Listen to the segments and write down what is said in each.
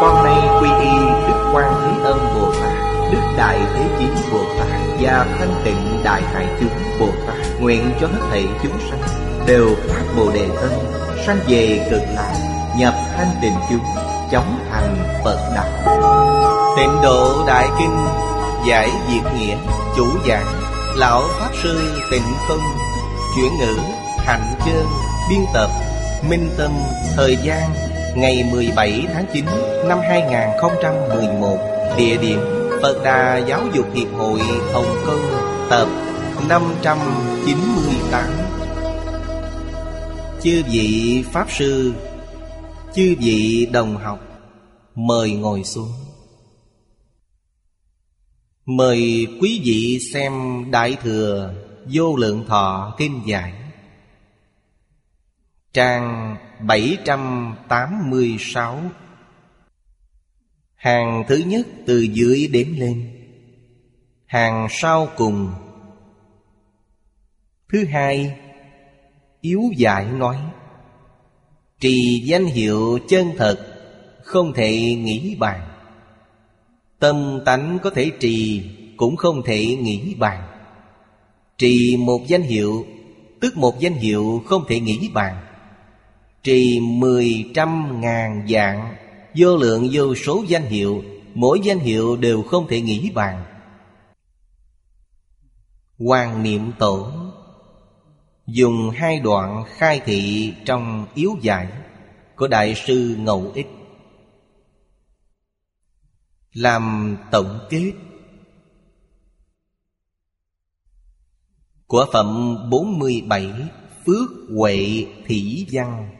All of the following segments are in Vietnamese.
con nay quy y Đức Quan Thế Âm Bồ Tát, Đức Đại Thế chín Bồ Tát Và Thanh Tịnh Đại Hải Chúng Bồ Tát Nguyện cho hết thảy chúng sanh Đều phát Bồ Đề thân, Sanh về cực lạc, Nhập thanh tịnh chúng, Chóng thành Phật Đạo. Tịnh độ Đại Kinh, Giải Diệt Nghĩa, Chủ giảng Lão Pháp Sư Tịnh Không Chuyển ngữ, Hạnh chương Biên tập, Minh Tâm, Thời gian Ngày 17 tháng 9 năm 2011 Địa điểm Phật Đà Giáo dục Hiệp hội Hồng Kông, Tập 598 Chư vị Pháp Sư, Chư vị đồng học, Mời ngồi xuống. Mời quý vị xem Đại Thừa Vô Lượng Thọ Kinh Giải Trang 786 Hàng thứ nhất từ dưới đếm lên. Hàng sau cùng. Thứ hai, Yếu giải nói, Trì danh hiệu chân thật, Không thể nghĩ bàn. Tâm tánh có thể trì, Cũng không thể nghĩ bàn. Trì một danh hiệu, Tức một danh hiệu không thể nghĩ bàn. Trì mười trăm ngàn dạng, Vô lượng vô số danh hiệu, Mỗi danh hiệu đều không thể nghĩ bàn. Hoàng niệm tổ. Dùng hai đoạn khai thị trong yếu giải Của Đại sư Ngẫu Ích. Làm tổng kết. Của phẩm 47 Phước Huệ Thị Văn.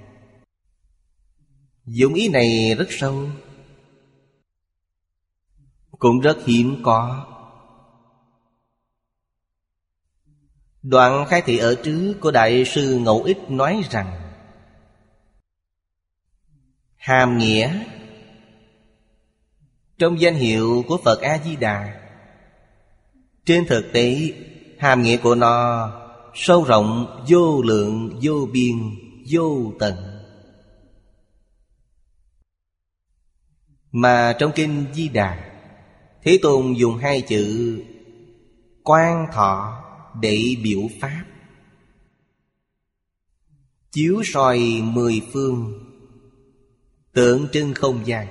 Dụng ý này rất sâu. Cũng rất hiếm có. Đoạn khai thị ở trước của Đại sư Ngẫu Ích nói rằng Hàm nghĩa. Trong danh hiệu của Phật A-di-đà Trên thực tế Hàm nghĩa của nó Sâu rộng, vô lượng, vô biên, vô tận. Mà trong kinh Di Đà, Thế Tôn dùng hai chữ Quan thọ để biểu pháp. Chiếu soi mười phương Tượng trưng không gian.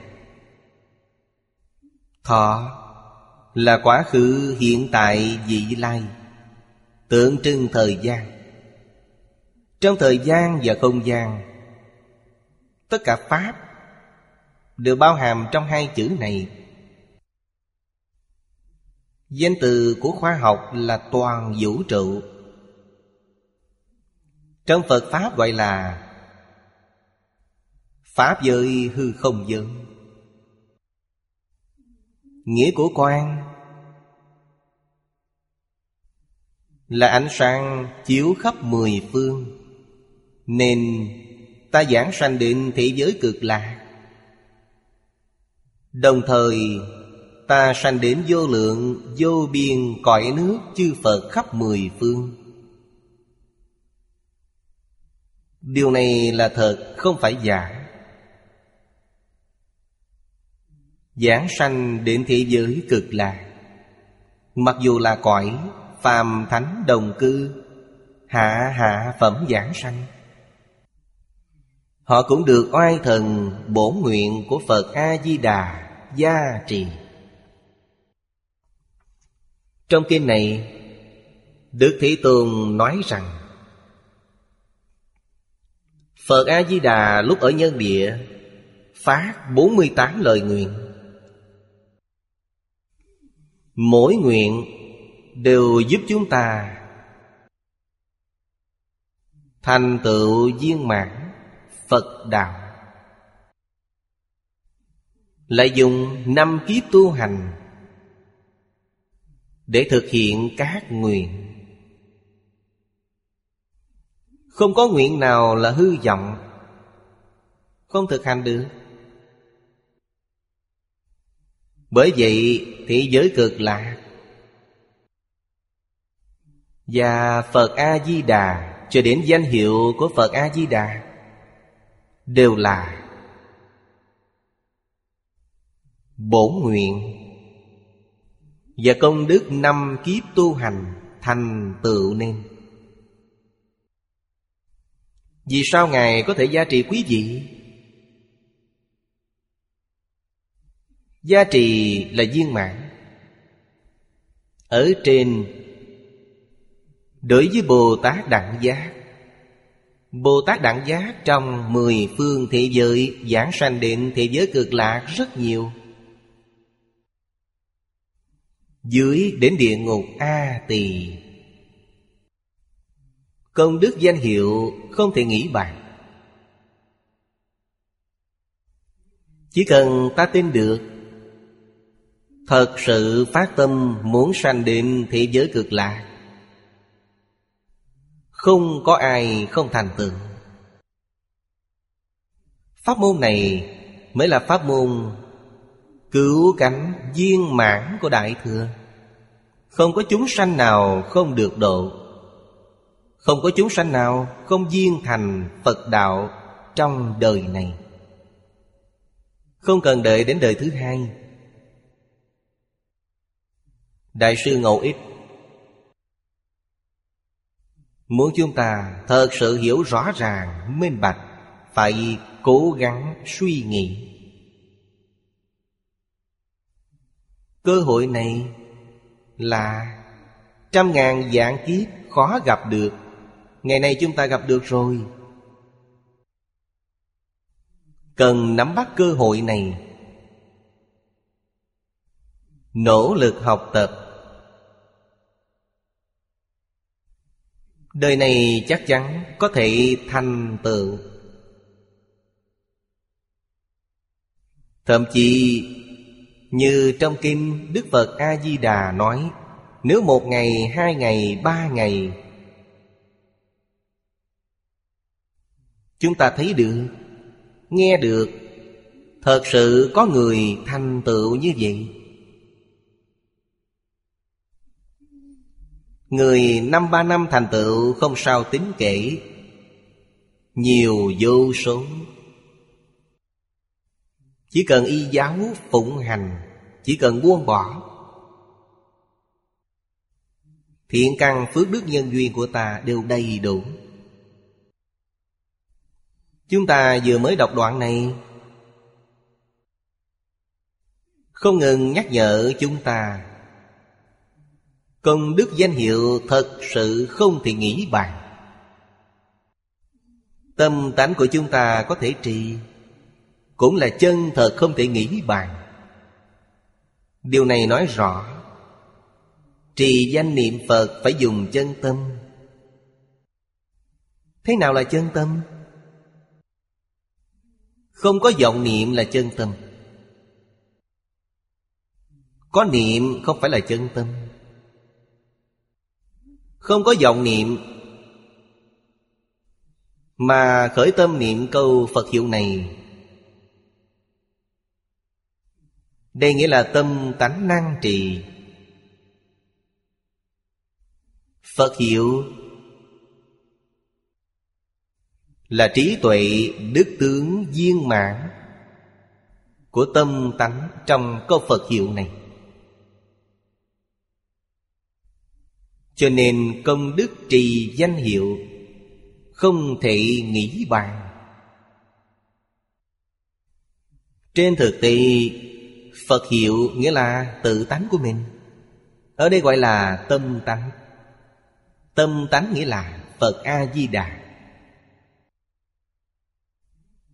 Thọ là quá khứ, hiện tại, vị lai. Tượng trưng thời gian. Trong thời gian và không gian, Tất cả Pháp Đều bao hàm trong hai chữ này. Danh từ của khoa học là toàn vũ trụ. Trong Phật Pháp gọi là Pháp giới hư không giới. Nghĩa của quan Là ánh sáng chiếu khắp mười phương, Nên ta giảng sanh định thế giới cực lạc. Đồng thời, ta sanh đến vô lượng, vô biên cõi nước chư Phật khắp mười phương. Điều này là thật, không phải giả. Giảng sanh đến thế giới cực lạc. Mặc dù là cõi phàm thánh đồng cư Hạ hạ phẩm giảng sanh. Họ cũng được oai thần bổ nguyện của Phật A-di-đà gia trì. Trong kinh này, Đức Thế Tôn nói rằng, Phật A-di-đà lúc ở nhân địa, Phát 48 lời nguyện. Mỗi nguyện đều giúp chúng ta Thành tựu viên mãn. Phật Đạo Lại dùng năm kiếp tu hành Để thực hiện các nguyện. Không có nguyện nào là hư vọng. Không thực hành được. Bởi vậy thế giới cực lạc Và Phật A-di-đà Cho đến danh hiệu của Phật A-di-đà Đều là bổ nguyện. Và công đức năm kiếp tu hành Thành tựu nên. Vì sao Ngài có thể gia trị quý vị? Gia trì là viên mãn. Ở trên, Đối với Bồ Tát Đẳng Giác Bồ Tát Đẳng Giác trong mười phương thế giới Giảng sanh định thế giới cực lạc rất nhiều. Dưới đến địa ngục A Tỳ Công đức danh hiệu không thể nghĩ bàn. Chỉ cần ta tin được, Thật sự phát tâm muốn sanh định thế giới cực lạc không có ai không thành tựu. Pháp môn này mới là pháp môn Cứu cánh viên mãn của Đại Thừa. Không có chúng sanh nào không được độ. Không có chúng sanh nào không viên thành Phật đạo trong đời này. Không cần đợi đến đời thứ hai. Đại sư Ngẫu Ích Muốn chúng ta thật sự hiểu rõ ràng, minh bạch Phải cố gắng suy nghĩ. Cơ hội này là trăm ngàn dạng kiếp khó gặp được. Ngày nay chúng ta gặp được rồi. Cần nắm bắt cơ hội này. Nỗ lực học tập. Đời này chắc chắn có thể thành tựu. Thậm chí như trong kinh Đức Phật A-di-đà nói Nếu một ngày, hai ngày, ba ngày Chúng ta thấy được Nghe được Thật sự có người thành tựu như vậy. Người năm ba năm thành tựu không sao tính kể. Nhiều vô số. Chỉ cần y giáo phụng hành, Chỉ cần buông bỏ, Thiện căn phước đức nhân duyên của ta đều đầy đủ. Chúng ta vừa mới đọc đoạn này, Không ngừng nhắc nhở chúng ta Công đức danh hiệu thật sự không thể nghĩ bàn. Tâm tánh của chúng ta có thể trì, Cũng là chân thật không thể nghĩ bàn. Điều này nói rõ, Trì danh niệm Phật phải dùng chân tâm. Thế nào là chân tâm? Không có vọng niệm là chân tâm. Có niệm không phải là chân tâm không có vọng niệm, Mà khởi tâm niệm câu Phật hiệu này. Đây nghĩa là tâm tánh năng trì. Phật hiệu Là trí tuệ đức tướng viên mãn Của tâm tánh trong câu Phật hiệu này. Cho nên công đức trì danh hiệu Không thể nghĩ bàn. Trên thực tế, Phật hiệu nghĩa là tự tánh của mình. Ở đây gọi là tâm tánh. Tâm tánh nghĩa là Phật A-di-đà.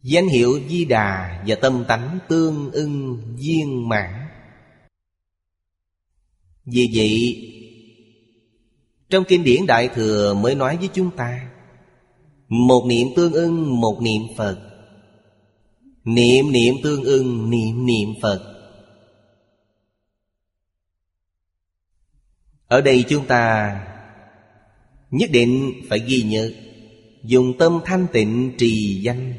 Danh hiệu Di Đà và tâm tánh tương ưng viên mãn. Vì vậy trong kinh điển Đại Thừa mới nói với chúng ta, Một niệm tương ưng, một niệm Phật. Niệm niệm tương ưng, Niệm niệm Phật. Ở đây chúng ta Nhất định phải ghi nhớ, Dùng tâm thanh tịnh trì danh.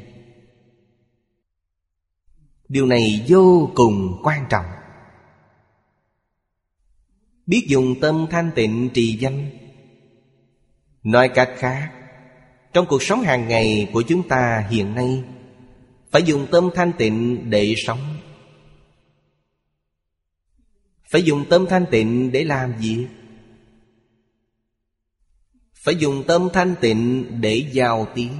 Điều này vô cùng quan trọng. Biết dùng tâm thanh tịnh trì danh. Nói cách khác, Trong cuộc sống hàng ngày của chúng ta hiện nay, Phải dùng tâm thanh tịnh để sống. Phải dùng tâm thanh tịnh để làm gì? Phải dùng tâm thanh tịnh để giao tiếp.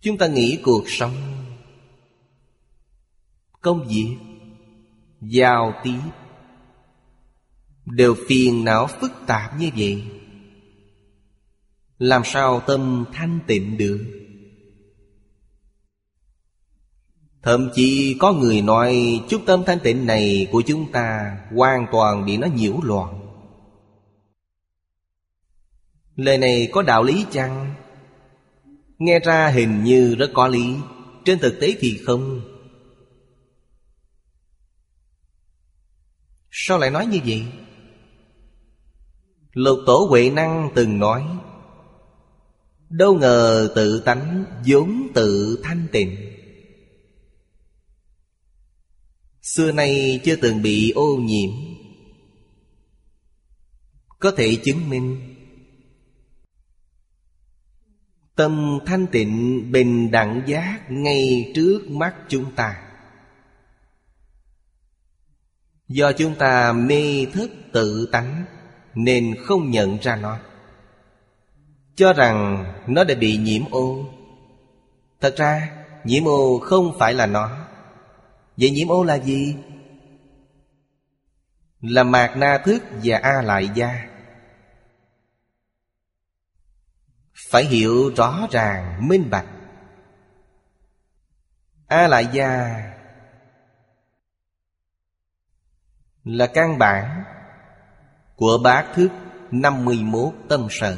Chúng ta nghĩ cuộc sống, Công việc, Giao tiếp. Đều phiền não phức tạp như vậy Làm sao tâm thanh tịnh được Thậm chí có người nói Chút tâm thanh tịnh này của chúng ta Hoàn toàn bị nó nhiễu loạn Lời này có đạo lý chăng? Nghe ra hình như rất có lý, Trên thực tế thì không Sao lại nói như vậy? Lục tổ Huệ Năng từng nói, Đâu ngờ tự tánh vốn tự thanh tịnh. Xưa nay chưa từng bị ô nhiễm. Có thể chứng minh, Tâm thanh tịnh bình đẳng giác ngay trước mắt chúng ta. Do chúng ta mê thức tự tánh nên không nhận ra nó. Cho rằng nó đã bị nhiễm ô. Thật ra, nhiễm ô không phải là nó. Vậy nhiễm ô là gì? Là mạt na thức và a lại gia Phải hiểu rõ ràng, minh bạch. A lại gia Là căn bản của bát thức 51 tâm sở.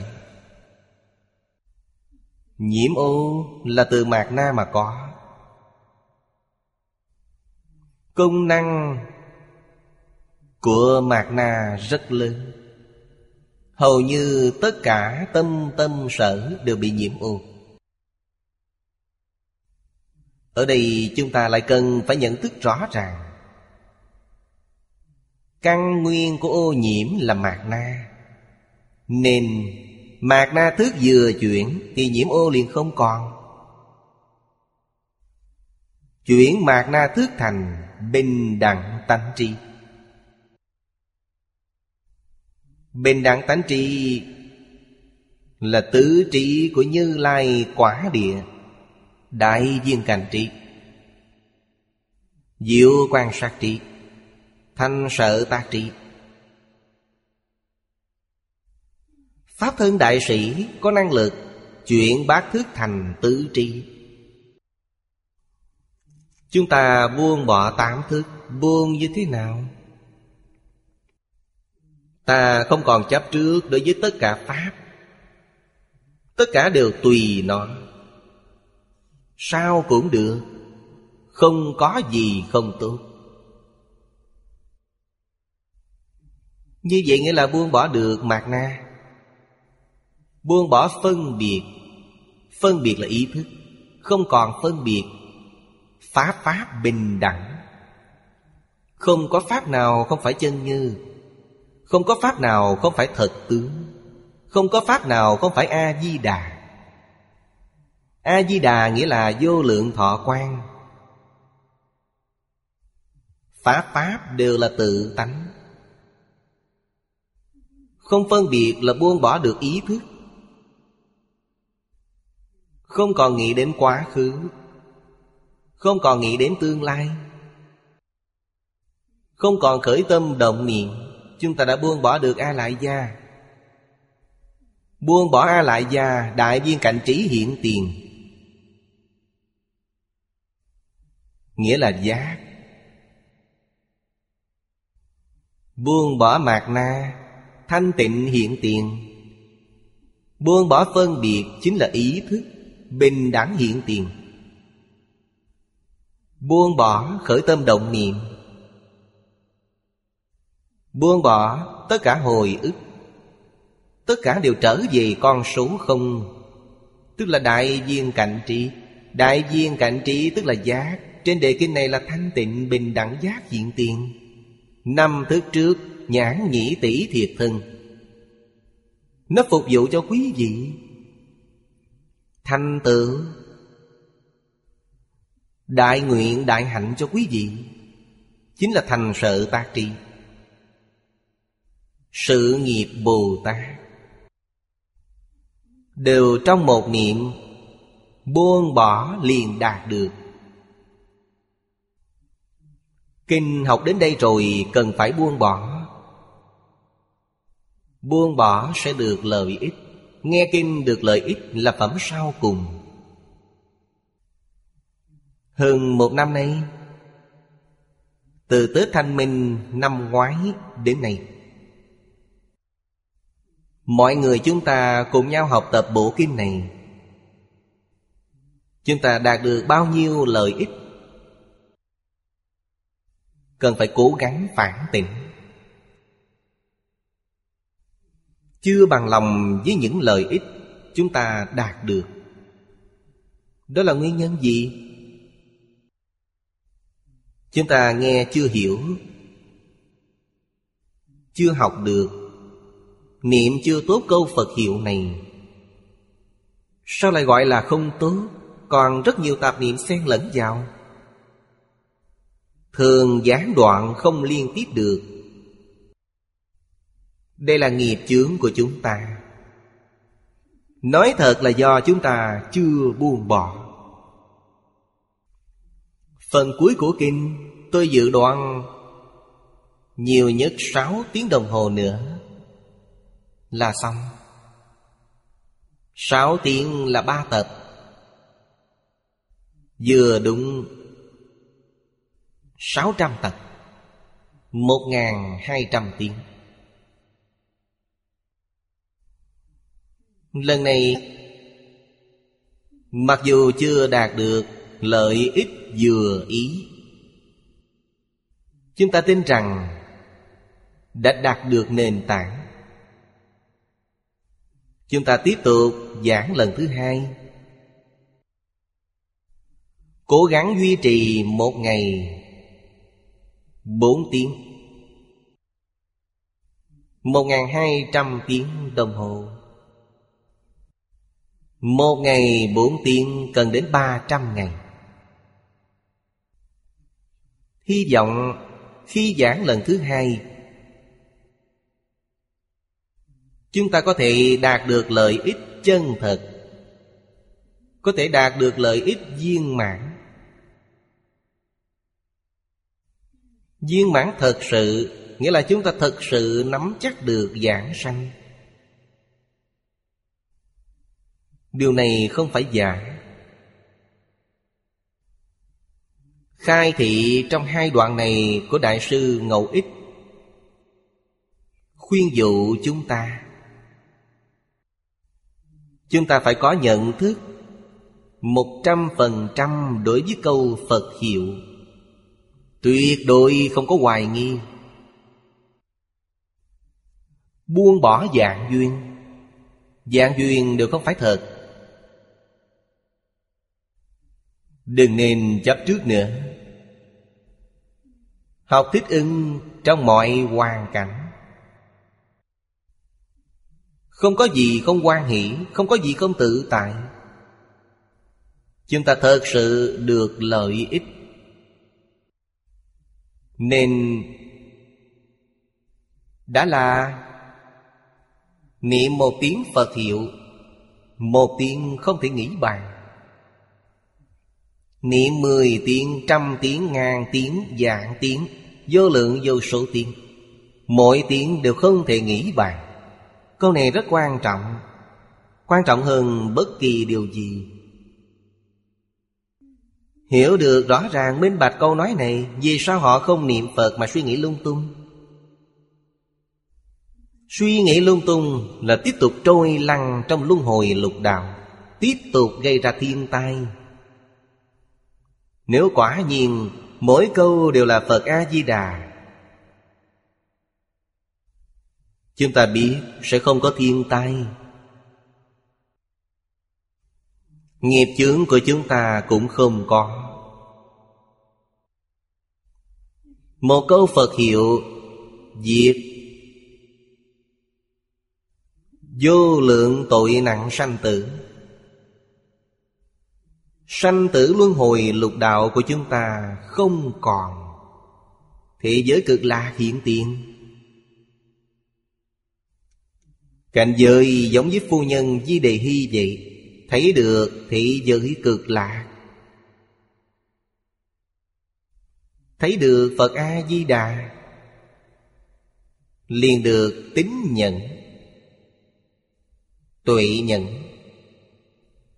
Nhiễm ô là từ mạt na mà có. Công năng của mạt na rất lớn. Hầu như tất cả tâm tâm sở đều bị nhiễm ô. Ở đây chúng ta lại cần phải nhận thức rõ ràng Căn nguyên của ô nhiễm là mạt na. Nên mạt na thức vừa chuyển Thì nhiễm ô liền không còn. Chuyển mạt na thức thành bình đẳng tánh tri. Bình đẳng tánh tri Là tứ trị của Như Lai quả địa, Đại viên cảnh trị Diệu quan sát trị Thanh sợ tác trị. Pháp thân đại sĩ có năng lực Chuyển bát thức thành tứ tri. Chúng ta buông bỏ tám thức Buông như thế nào? Ta không còn chấp trước đối với tất cả Pháp. Tất cả đều tùy nó. Sao cũng được, Không có gì không tốt. Như vậy nghĩa là buông bỏ được mạt na. Buông bỏ phân biệt. Phân biệt là ý thức. Không còn phân biệt. Phá pháp bình đẳng. Không có pháp nào không phải chân như. Không có pháp nào không phải thật tướng. Không có pháp nào không phải A-di-đà. A-di-đà nghĩa là vô lượng thọ quan phá Pháp đều là tự tánh. Không phân biệt là buông bỏ được ý thức. Không còn nghĩ đến quá khứ. Không còn nghĩ đến tương lai. Không còn khởi tâm động niệm, Chúng ta đã buông bỏ được A Lại Gia Buông bỏ A Lại Gia Đại viên cảnh trí hiện tiền. Nghĩa là giác. Buông bỏ mạt na Thanh tịnh hiện tiền. Buông bỏ phân biệt Chính là ý thức, Bình đẳng hiện tiền. Buông bỏ khởi tâm động niệm. Buông bỏ tất cả hồi ức. Tất cả đều trở về con số không, Tức là đại viên cạnh trí. Đại viên cạnh trí tức là giác. Trên đề kinh này là thanh tịnh, bình đẳng, giác diện tiền. Năm thứ trước nhãn nhĩ tỷ thiệt thân. Nó phục vụ cho quý vị. Thành tựu Đại nguyện đại hạnh cho quý vị. Chính là thành sợ tác trì Sự nghiệp Bồ Tát. Đều trong một niệm, Buông bỏ liền đạt được. Kinh học đến đây rồi cần phải buông bỏ. Buông bỏ sẽ được lợi ích. Nghe kinh được lợi ích là phẩm sau cùng. Hơn một năm nay, Từ Tết Thanh Minh năm ngoái đến nay, Mọi người chúng ta cùng nhau học tập bộ kinh này. Chúng ta đạt được bao nhiêu lợi ích? Cần phải cố gắng phản tỉnh. Chưa bằng lòng với những lợi ích Chúng ta đạt được. Đó là nguyên nhân gì? Chúng ta nghe chưa hiểu, Chưa học được, Niệm chưa tốt câu Phật hiệu này. Sao lại gọi là không tốt? Còn rất nhiều tạp niệm xen lẫn vào. Thường gián đoạn không liên tiếp được. Đây là nghiệp chướng của chúng ta. Nói thật là do chúng ta chưa buông bỏ. Phần cuối của kinh, tôi dự đoán Nhiều nhất 6 tiếng đồng hồ nữa là xong. Sáu tiếng là ba tập. Vừa đúng sáu trăm tập. Một hai trăm tiếng. Lần này, Mặc dù chưa đạt được lợi ích vừa ý, Chúng ta tin rằng Đã đạt được nền tảng. Chúng ta tiếp tục giảng lần thứ hai. Cố gắng duy trì một ngày Bốn tiếng. Một ngàn hai trăm tiếng đồng hồ. Một ngày bốn tiếng cần đến ba trăm ngày. Hy vọng khi giảng lần thứ hai, Chúng ta có thể đạt được lợi ích chân thật, Có thể đạt được lợi ích viên mãn. Viên mãn thật sự Nghĩa là chúng ta thật sự nắm chắc được giảng sanh. Điều này không phải giả. Khai thị trong hai đoạn này của Đại sư Ngẫu Ích. Khuyên dụ chúng ta. Chúng ta phải có nhận thức Một trăm phần trăm đối với câu Phật hiệu. Tuyệt đối không có hoài nghi. Buông bỏ dạng duyên. Dạng duyên đều không phải thật. Đừng nên chấp trước nữa. Học thích ứng trong mọi hoàn cảnh. Không có gì không quan hỷ, Không có gì không tự tại. Chúng ta thật sự được lợi ích. Nên Đã là Niệm một tiếng Phật hiệu, Một tiếng không thể nghĩ bàn. Niệm mười tiếng, trăm tiếng, ngàn tiếng, dạng tiếng Vô lượng vô số tiếng. Mỗi tiếng đều không thể nghĩ bàn. Câu này rất quan trọng. Quan trọng hơn bất kỳ điều gì. Hiểu được rõ ràng minh bạch câu nói này Vì sao họ không niệm Phật mà suy nghĩ lung tung? Suy nghĩ lung tung là tiếp tục trôi lăn trong luân hồi lục đạo Tiếp tục gây ra thiên tai nếu quả nhiên Mỗi câu đều là Phật A-di-đà, Chúng ta biết sẽ không có thiên tai. Nghiệp chướng của chúng ta cũng không có. Một câu Phật hiệu Diệt. Vô lượng tội nặng sanh tử. Sanh tử luân hồi lục đạo của chúng ta không còn. Thế giới cực lạc hiện tiền. Cảnh giới giống với phu nhân Di Đề Hy vậy, Thấy được thị giới cực lạc. Thấy được Phật A-di-đà, liền được tín nhận, Tuệ nhận,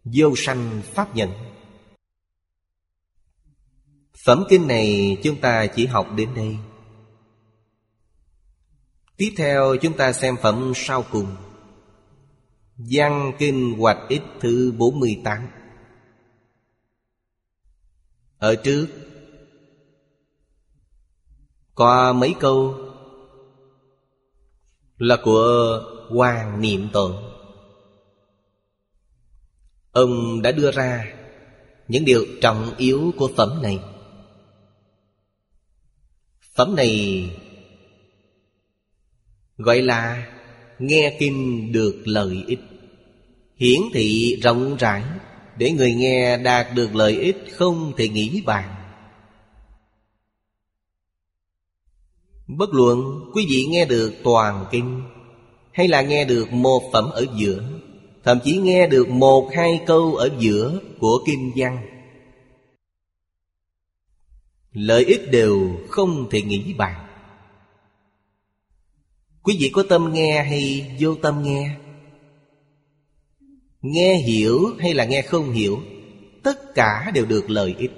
Vô sanh pháp nhận. Phẩm kinh này chúng ta chỉ học đến đây. Tiếp theo chúng ta xem phẩm sau cùng. Văn Kinh Hoạch Ích thứ 48 Ở trước, Có mấy câu Là của Hoàng Niệm Tổ Ông đã đưa ra những điều trọng yếu của phẩm này. Phẩm này, Gọi là nghe kinh được lợi ích. Hiển thị rộng rãi, để người nghe đạt được lợi ích không thể nghĩ bàn. Bất luận quý vị nghe được toàn kinh, hay là nghe được một phẩm ở giữa, thậm chí nghe được một hai câu ở giữa của kinh văn lợi ích đều không thể nghĩ bàn. Quý vị có tâm nghe hay vô tâm nghe? Nghe hiểu hay là nghe không hiểu, Tất cả đều được lợi ích.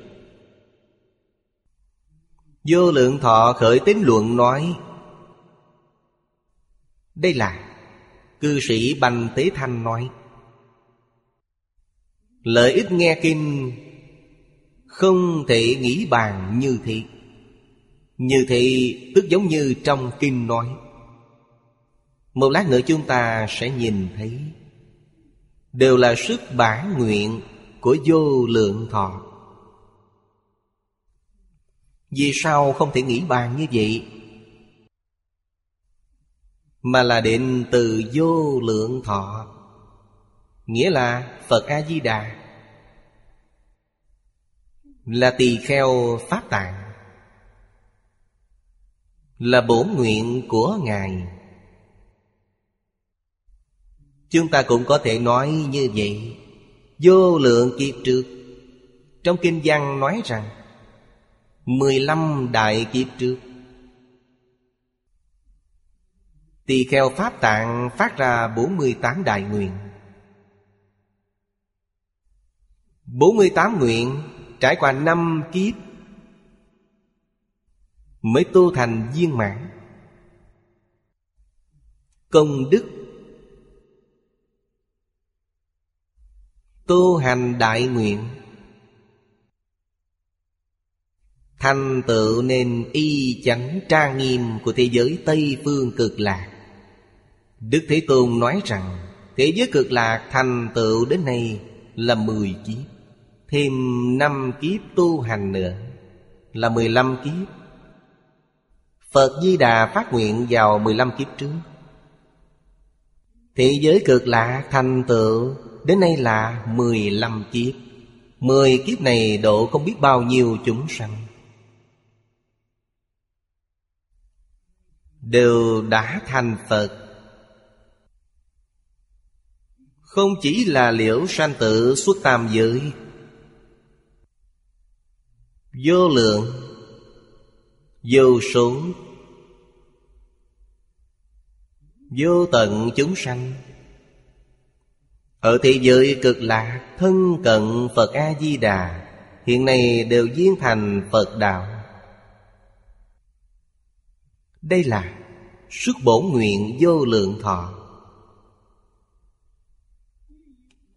Vô lượng thọ khởi tín luận nói, Đây là cư sĩ Bành Tế Thanh nói, Lợi ích nghe kinh không thể nghĩ bàn như thị. Như thị tức giống như trong kinh nói. Một lát nữa chúng ta sẽ nhìn thấy. Đều là sức bản nguyện của vô lượng thọ. Vì sao không thể nghĩ bàn như vậy? Mà là định từ vô lượng thọ. Nghĩa là Phật A-di-đà là tỳ kheo Pháp Tạng. Là bổn nguyện của Ngài. Chúng ta cũng có thể nói như vậy. Vô lượng kiếp trước, Trong kinh văn nói rằng, mười lăm đại kiếp trước, Tỳ kheo Pháp Tạng phát ra bốn mươi tám đại nguyện. bốn mươi tám nguyện trải qua năm kiếp, Mới tu thành viên mãn. Công đức, Tu hành đại nguyện, Thành tựu nên y chánh trang nghiêm của thế giới Tây Phương cực lạc. Đức Thế Tôn nói rằng, Thế giới cực lạc thành tựu đến nay là mười kiếp. Thêm năm kiếp tu hành nữa, Là mười lăm kiếp. Phật Di Đà phát nguyện vào mười lăm kiếp trước. Thế giới cực lạ, thành tựu, Đến nay là 15 kiếp. 10 kiếp này độ không biết bao nhiêu chúng sanh. Đều đã thành Phật. Không chỉ là liễu sanh tự xuất tam giới Vô lượng, Vô số, Vô tận chúng sanh. Ở thế giới cực lạc, Thân cận Phật A-di-đà, Hiện nay đều viên thành Phật Đạo. Đây là sức bổn nguyện vô lượng thọ.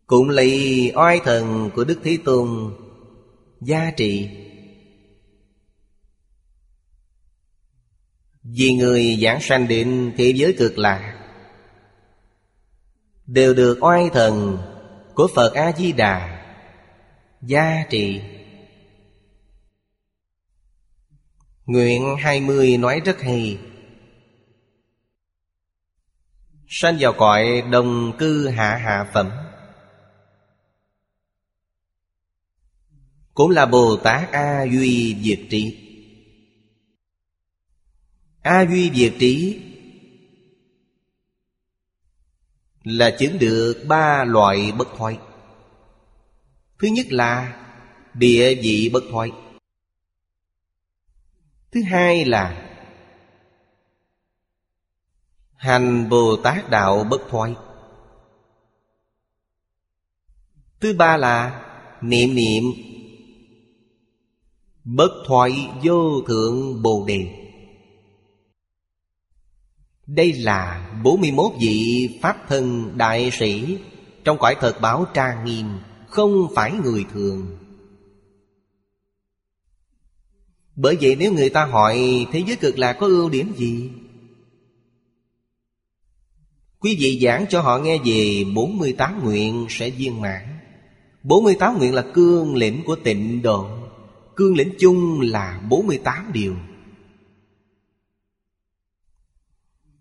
Cũng lấy oai thần của Đức Thế Tôn Giá trị Vì người giảng sanh định thế giới cực lạc. Đều được oai thần của Phật A-di-đà. Gia trị Nguyện 20 nói rất hay. Sanh vào cõi đồng cư hạ hạ phẩm. Cũng là Bồ Tát A Duy Diệt trị A Duy Diệt Trí. Là chứng được ba loại bất thoại Thứ nhất là địa vị bất thoại Thứ hai là Hành Bồ Tát Đạo bất thoại Thứ ba là Niệm niệm Bất thoại vô thượng Bồ Đề. Đây là 41 vị Pháp thân đại sĩ. Trong cõi thật báo trang nghiêm, Không phải người thường. Bởi vậy nếu người ta hỏi, Thế giới cực lạc có ưu điểm gì? Quý vị giảng cho họ nghe về 48 nguyện sẽ viên mãn. 48 nguyện là cương lĩnh của tịnh độ. Cương lĩnh chung là 48 điều.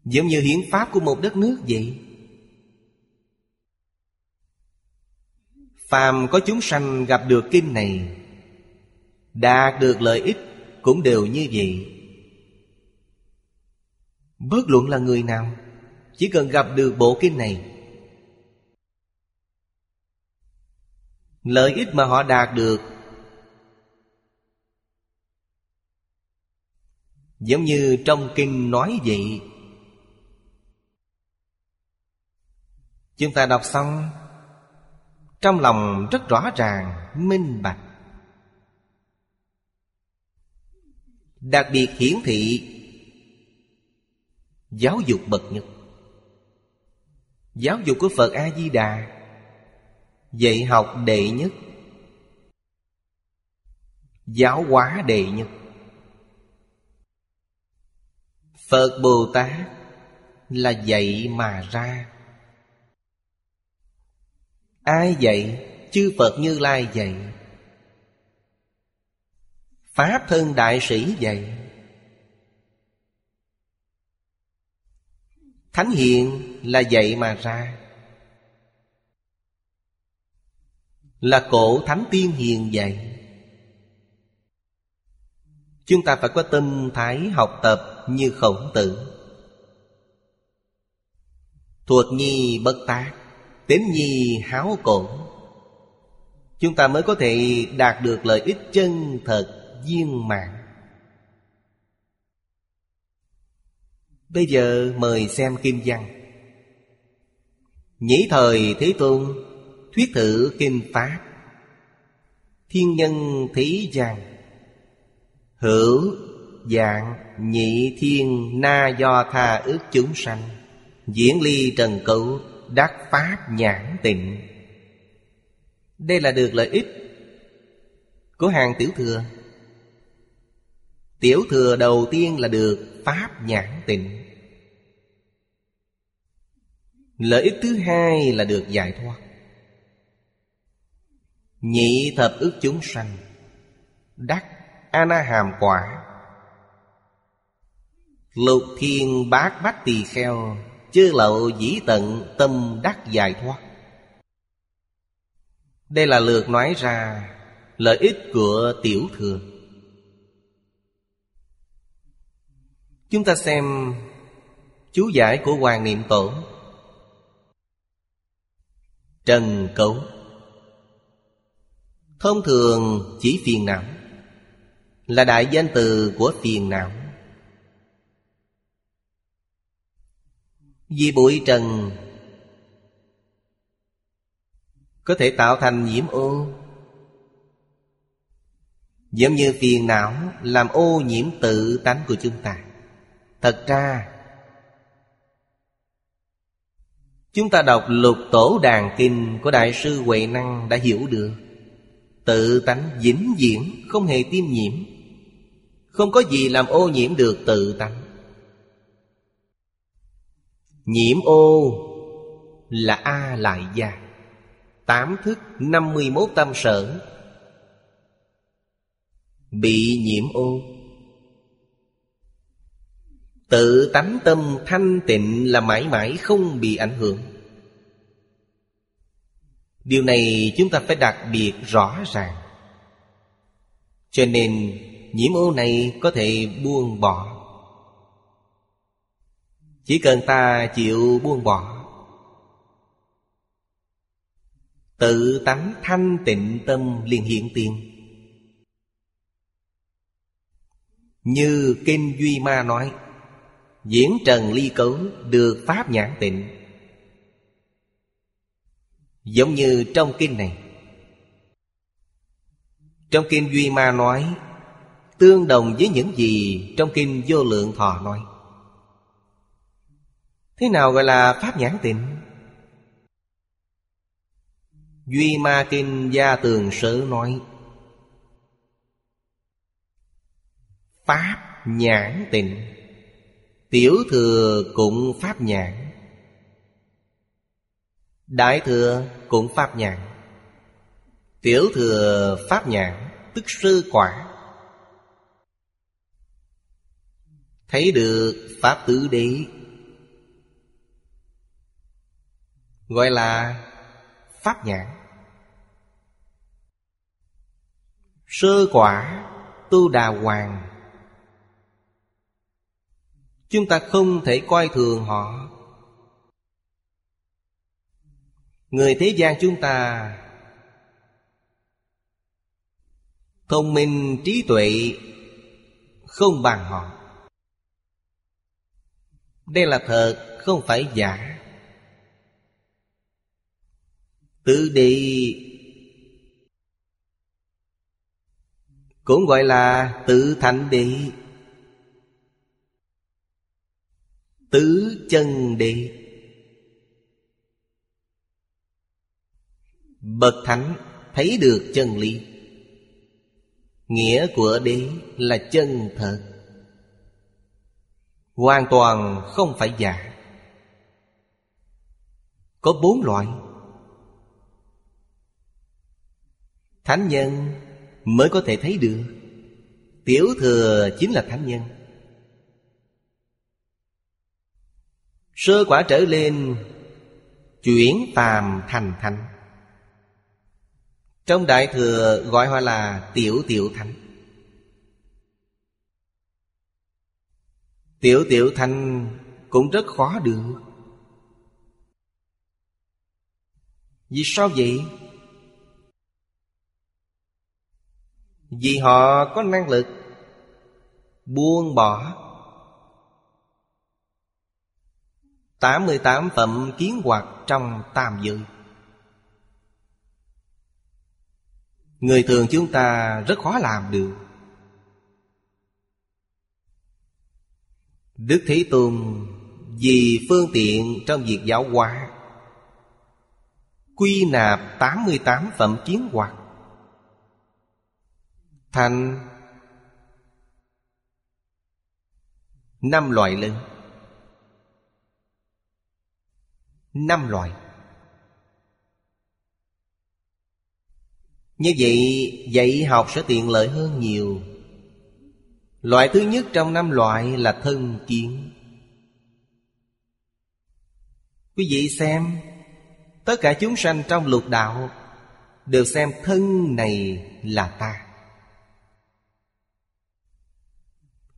Giống như hiến pháp của một đất nước vậy. Phàm có chúng sanh gặp được kinh này, Đạt được lợi ích cũng đều như vậy. Bất luận là người nào, Chỉ cần gặp được bộ kinh này, Lợi ích mà họ đạt được, Giống như trong kinh nói vậy Chúng ta đọc xong Trong lòng rất rõ ràng, minh bạch. Đặc biệt hiển thị Giáo dục bậc nhất. Giáo dục của Phật A-di-đà Dạy học đệ nhất. Giáo hóa đệ nhất. Phật Bồ Tát là dạy mà ra. Ai dạy? Chư Phật Như Lai dạy? Pháp thân đại sĩ dạy. Thánh hiện là dạy mà ra. Là cổ thánh tiên hiền dạy. Chúng ta phải có tâm thái học tập như khổng tử. Thuộc nhi bất tác. Tính nhi háo cổ Chúng ta mới có thể đạt được lợi ích chân thật viên mãn. Bây giờ mời xem Kim Văn. Nhĩ thời Thế Tôn, Thuyết thử Kinh Pháp. Thiên nhân Thí Giang. Hữu dạng nhị thiên na do tha ước chúng sanh. Diễn ly trần cấu đắc pháp nhãn tịnh. Đây là được lợi ích Của hàng tiểu thừa. Tiểu thừa đầu tiên là được pháp nhãn tịnh. Lợi ích thứ hai là được giải thoát. Nhị thập ước chúng sanh, Đắc A-na hàm quả. Lục thiên bát bách tỳ kheo Chư lậu dĩ tận tâm đắc giải thoát. Đây là lượt nói ra Lợi ích của tiểu thừa. Chúng ta xem Chú giải của Hoàng Niệm Tổ. Trần Cấu. Thông thường chỉ phiền não, Là đại danh từ của phiền não. Vì bụi trần. Có thể tạo thành nhiễm ô. Giống như phiền não, Làm ô nhiễm tự tánh của chúng ta. Thật ra, Chúng ta đọc lục tổ đàn kinh Của Đại sư Huệ Năng đã hiểu được. Tự tánh vĩnh viễn Không hề tiêm nhiễm. Không có gì làm ô nhiễm được tự tánh. Nhiễm ô Là A lại gia. Tám thức năm mươi mốt tâm sở. Bị nhiễm ô. Tự tánh tâm thanh tịnh là mãi mãi không bị ảnh hưởng. Điều này chúng ta phải đặc biệt rõ ràng. Cho nên nhiễm ô này có thể buông bỏ. Chỉ cần ta chịu buông bỏ. Tự tánh thanh tịnh tâm liền hiện tiền. Như Kinh Duy Ma nói, Diễn trần ly cấu được Pháp nhãn tịnh. Giống như trong kinh này. Trong kinh Duy Ma nói, Tương đồng với những gì trong kinh Vô Lượng Thọ nói. Thế nào gọi là Pháp nhãn tịnh? Duy Ma Kinh Gia Tường Sở nói, Pháp nhãn tịnh, Tiểu thừa cũng pháp nhãn, Đại thừa cũng pháp nhãn, Tiểu thừa pháp nhãn, Tức sư quả Thấy được Pháp tứ đế Gọi là Pháp nhãn. Sơ quả Tu đà hoàng. Chúng ta không thể coi thường họ. Người thế gian chúng ta Thông minh trí tuệ Không bằng họ. Đây là thật, không phải giả. Tứ đi. Cũng gọi là tự thành đi Tứ chân đi Bậc thánh thấy được chân lý. Nghĩa của đế là chân thật. Hoàn toàn không phải giả. Có bốn loại. Thánh nhân mới có thể thấy được. Tiểu thừa chính là thánh nhân. Sơ quả trở lên, Chuyển phàm thành thánh. Trong Đại Thừa gọi họ là Tiểu Tiểu Thánh. Tiểu Tiểu Thánh cũng rất khó được. Vì sao vậy? Vì họ có năng lực Buông bỏ. 88 phẩm kiến hoạt trong tam giới. Người thường chúng ta rất khó làm được. Đức Thế Tôn vì phương tiện trong việc giáo hóa, Quy nạp 88 phẩm kiến hoạt Thành năm loại lớn năm loại như vậy, dạy học sẽ tiện lợi hơn nhiều. Loại thứ nhất trong năm loại là thân kiến. Quý vị xem, tất cả chúng sanh trong lục đạo đều xem thân này là ta.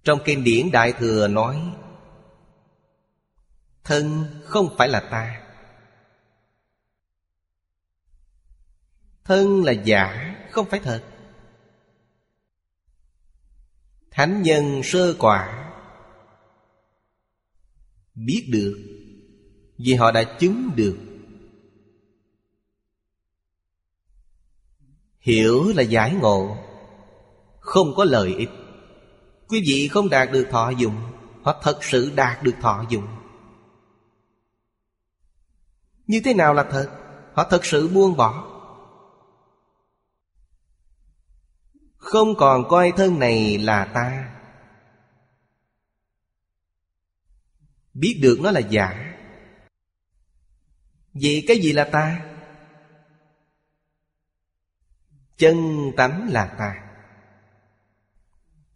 Trong kinh điển đại thừa nói, thân không phải là ta. Thân là giả, không phải thật. Thánh nhân sơ quả Biết được, Vì họ đã chứng được. Hiểu là giải ngộ, Không có lợi ích. Quý vị không đạt được thọ dụng Hoặc thật sự đạt được thọ dụng. Như thế nào là thật? Họ thật sự buông bỏ. Không còn coi thân này là ta. Biết được nó là giả. Vậy cái gì là ta? Chân tánh là ta.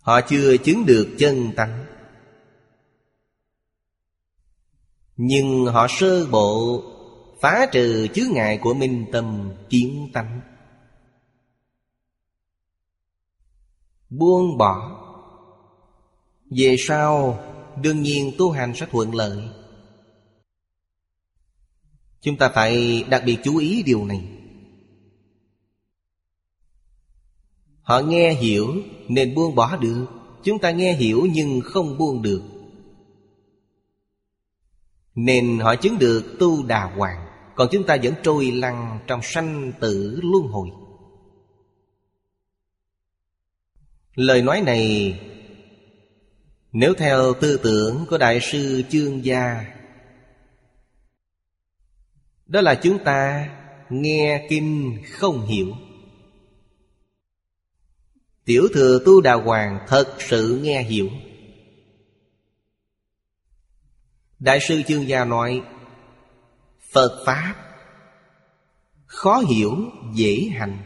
Họ chưa chứng được chân tánh. Nhưng họ sơ bộ Phá trừ chướng ngại của minh tâm kiến tánh. Buông bỏ. Về sau, Đương nhiên tu hành sẽ thuận lợi. Chúng ta phải đặc biệt chú ý điều này. Họ nghe hiểu nên buông bỏ được. Chúng ta nghe hiểu nhưng không buông được. Nên họ chứng được tu đà hoàng, Còn chúng ta vẫn trôi lăn trong sanh tử luân hồi. Lời nói này, Nếu theo tư tưởng của Đại sư Chương Gia, Đó là chúng ta nghe kinh không hiểu. Tiểu thừa tu đà hoàng thật sự nghe hiểu. Đại sư chương gia nói, Phật Pháp Khó hiểu, dễ hành.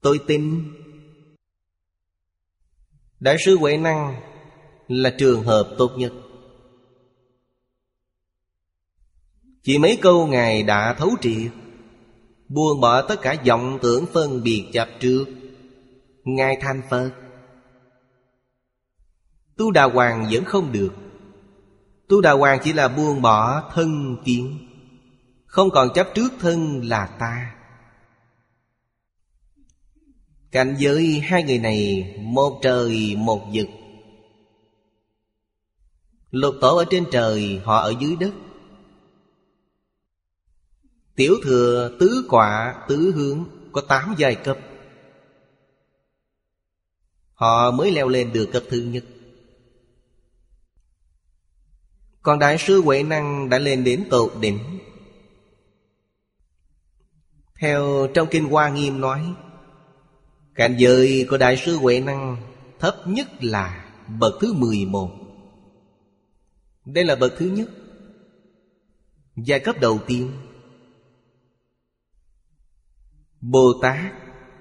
Tôi tin. Đại sư Huệ Năng Là trường hợp tốt nhất. Chỉ mấy câu Ngài đã thấu triệt Buông bỏ tất cả vọng tưởng phân biệt chập trước. Ngài thành Phật. Tu Đà Hoàng vẫn không được. Tu Đà Hoàng chỉ là buông bỏ thân kiến. Không còn chấp trước thân là ta. Cảnh giới hai người này, Một trời, một vực. Lục tổ ở trên trời, Họ ở dưới đất. Tiểu thừa tứ quả tứ hướng Có tám giai cấp. Họ mới leo lên được cấp thứ nhất. Còn Đại sư Huệ Năng đã lên đến tột đỉnh. Theo trong Kinh Hoa Nghiêm nói, Cảnh giới của Đại sư Huệ Năng Thấp nhất là bậc thứ 11 Đây là bậc thứ nhất. Giai cấp đầu tiên. Bồ Tát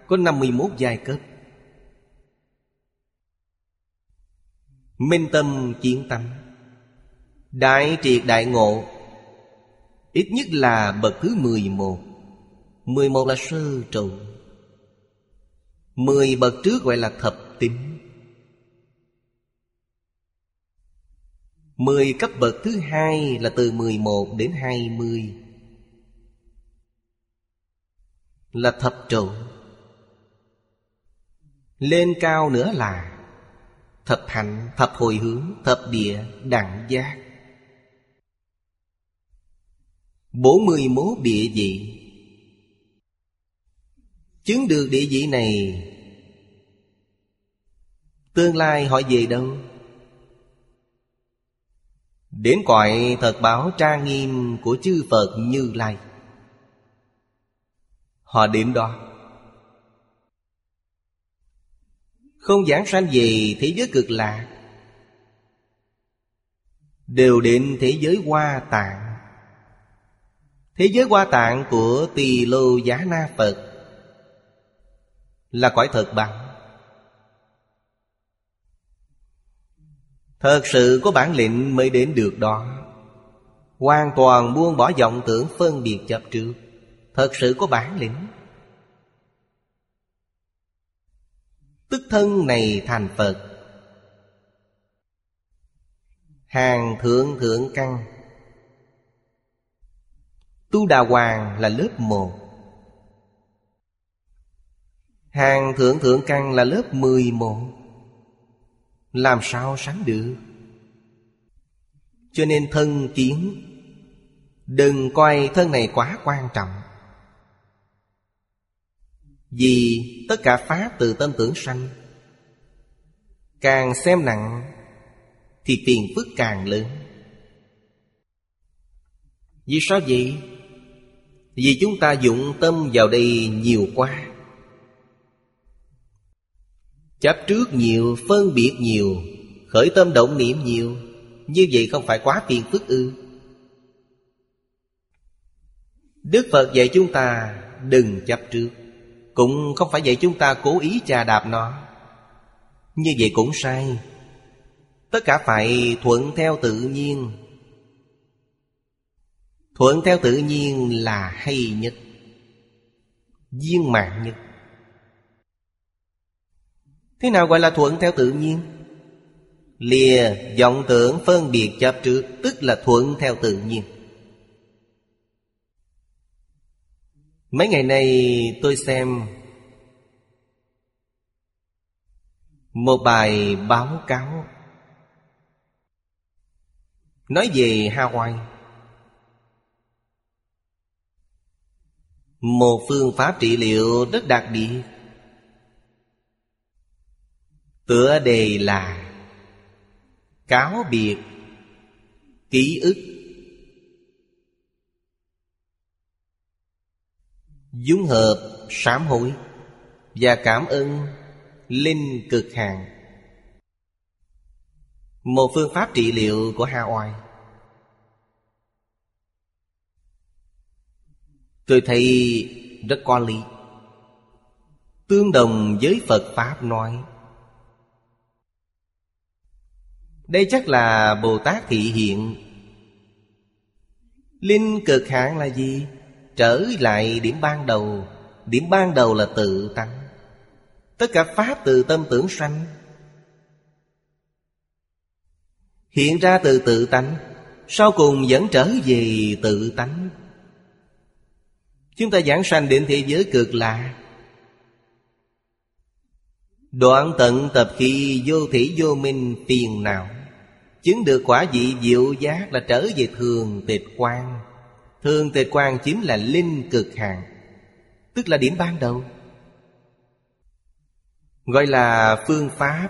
có 51 giai cấp. Minh tâm chiến tâm Đại triệt đại ngộ. Ít nhất là bậc thứ 11 11 là sơ trụ. 10 bậc trước gọi là thập tín 10 cấp bậc thứ hai là từ 11 đến 20 là thập trụ lên cao nữa là thập hạnh thập hồi hướng thập địa đẳng giác. Bốn mươi mốt địa vị. Chứng được địa vị này, tương lai họ về đâu? Đến cõi thật báo trang nghiêm của chư phật như lai. Họ đến đó. Không giảng sanh về thế giới cực lạc Đều đến thế giới hoa tạng. Thế giới hoa tạng của tỳ lô giá na Phật Là cõi thật bằng. Thật sự có bản lĩnh mới đến được đó. Hoàn toàn buông bỏ vọng tưởng phân biệt chấp trước. Thật sự có bản lĩnh. Tức thân này thành Phật. Hàng thượng thượng căn. Tu Đà Hoàng là lớp một. Hàng thượng thượng căn là lớp mười một. Làm sao sánh được? Cho nên thân kiến. Đừng coi thân này quá quan trọng vì tất cả Pháp từ tâm tưởng sanh. Càng xem nặng Thì tiền phức càng lớn. Vì sao vậy? Vì chúng ta dụng tâm vào đây nhiều quá. Chấp trước nhiều, phân biệt nhiều Khởi tâm động niệm nhiều Như vậy không phải quá tiền phức ư. Đức Phật dạy chúng ta đừng chấp trước. Cũng không phải vậy chúng ta cố ý chà đạp nó. Như vậy cũng sai. Tất cả phải thuận theo tự nhiên. Thuận theo tự nhiên là hay nhất. Viên mạng nhất. Thế nào gọi là thuận theo tự nhiên? Lìa vọng tưởng phân biệt chấp trước, Tức là thuận theo tự nhiên. Mấy ngày nay tôi xem Một bài báo cáo. Nói về Hawaii. Một phương pháp trị liệu rất đặc biệt. Tựa đề là Cáo biệt Ký ức. Dung hợp sám hối Và cảm ơn Linh cực hàng Một phương pháp trị liệu của Hawaii Tôi thấy rất có lý. Tương đồng với Phật Pháp nói, Đây chắc là Bồ Tát thị hiện. Linh cực hạn là gì? Trở lại điểm ban đầu. Điểm ban đầu là tự tánh. Tất cả Pháp từ tâm tưởng sanh Hiện ra từ tự tánh, Sau cùng vẫn trở về tự tánh. Chúng ta giảng sanh đến thế giới cực lạ. Đoạn tận tập khi vô thủy vô minh phiền não, Chứng được quả vị diệu giác là trở về thường tịch quan. Thường tề quan chính là linh cực hạn, Tức là điểm ban đầu. Gọi là phương pháp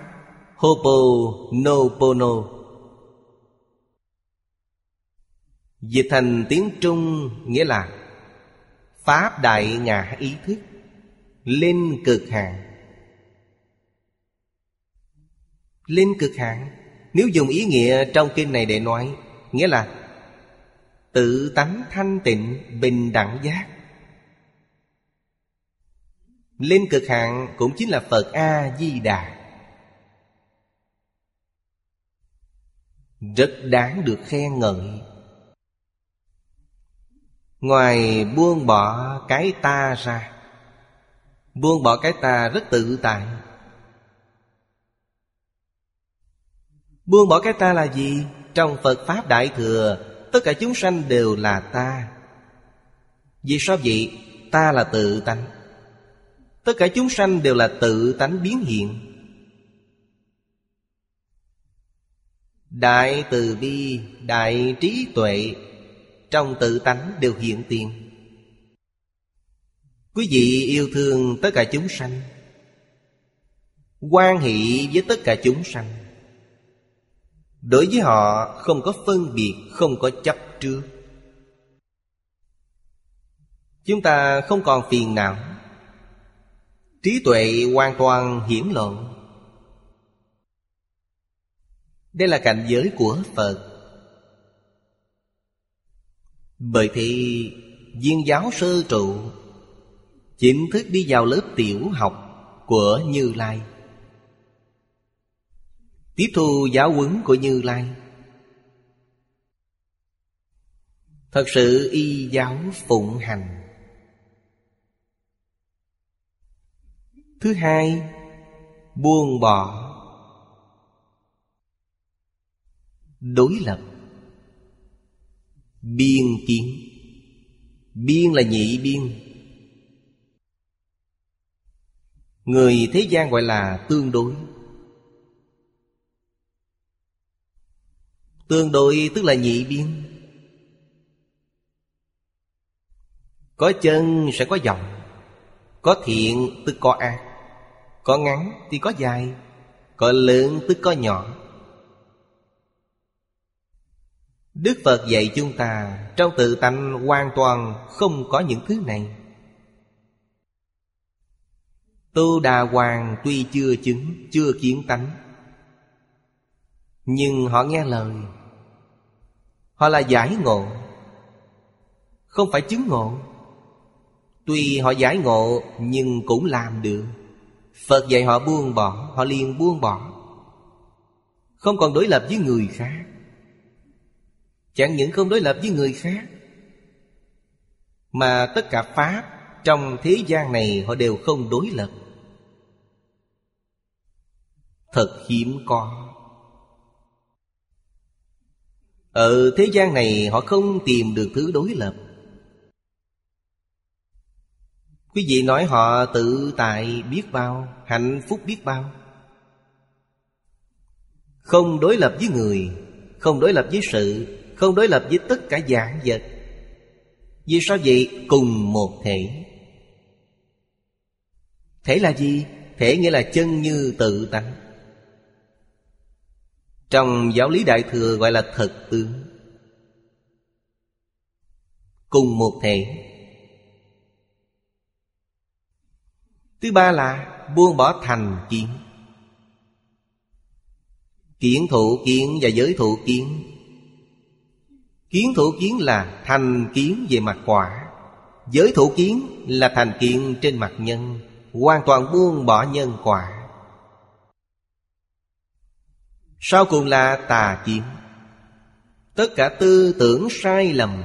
Hoponopono Dịch thành tiếng Trung nghĩa là Pháp đại ngã ý thức, Linh cực hạn. Linh cực hạn, Nếu dùng ý nghĩa trong kinh này để nói, Nghĩa là Tự tánh thanh tịnh bình đẳng giác. Lên cực hạn cũng chính là Phật A-di-đà. Rất đáng được khen ngợi. Ngoài buông bỏ cái ta ra, Buông bỏ cái ta rất tự tại. Buông bỏ cái ta là gì? Trong Phật Pháp Đại Thừa Tất cả chúng sanh đều là ta. Vì sao vậy? Ta là tự tánh. Tất cả chúng sanh đều là tự tánh biến hiện. Đại từ bi, đại trí tuệ trong tự tánh đều hiện tiền. Quý vị yêu thương tất cả chúng sanh quan hệ với tất cả chúng sanh. Đối với họ, không có phân biệt, Không có chấp trước. Chúng ta không còn phiền não. Trí tuệ hoàn toàn hiển lộ. Đây là cảnh giới của Phật. Bởi thì viên giáo sơ trụ Chính thức đi vào lớp tiểu học của Như Lai. Tiếp thu giáo huấn của Như Lai. Thật sự y giáo phụng hành. Thứ hai, Buông bỏ. Đối lập. Biên kiến. Biên là nhị biên. Người thế gian gọi là tương đối. Tương đối, tức là nhị biên Có chân sẽ có dòng, Có thiện tức có ác Có ngắn thì có dài, Có lớn tức có nhỏ. Đức Phật dạy chúng ta Trong tự tánh hoàn toàn không có những thứ này. Tu Đà Hoàng tuy chưa chứng, Chưa kiến tánh, Nhưng họ nghe lời Họ là giải ngộ. Không phải chứng ngộ. Tuy họ giải ngộ, Nhưng cũng làm được. Phật dạy họ buông bỏ, Họ liền buông bỏ. Không còn đối lập với người khác. Chẳng những không đối lập với người khác, Mà tất cả Pháp Trong thế gian này họ đều không đối lập. Thật hiếm có. Ở thế gian này họ không tìm được thứ đối lập. Quý vị nói họ tự tại biết bao, Hạnh phúc biết bao. Không đối lập với người, Không đối lập với sự, Không đối lập với tất cả dạng vật. Vì sao vậy? Cùng một thể. Thể là gì? Thể nghĩa là chân như tự tánh trong giáo lý Đại Thừa gọi là thật tướng. Cùng một thể. Thứ ba là buông bỏ thành kiến. Kiến thủ kiến và giới thủ kiến. Kiến thủ kiến là thành kiến về mặt quả. Giới thủ kiến là thành kiến trên mặt nhân. Hoàn toàn buông bỏ nhân quả. Sau cùng là tà kiến. Tất cả tư tưởng sai lầm,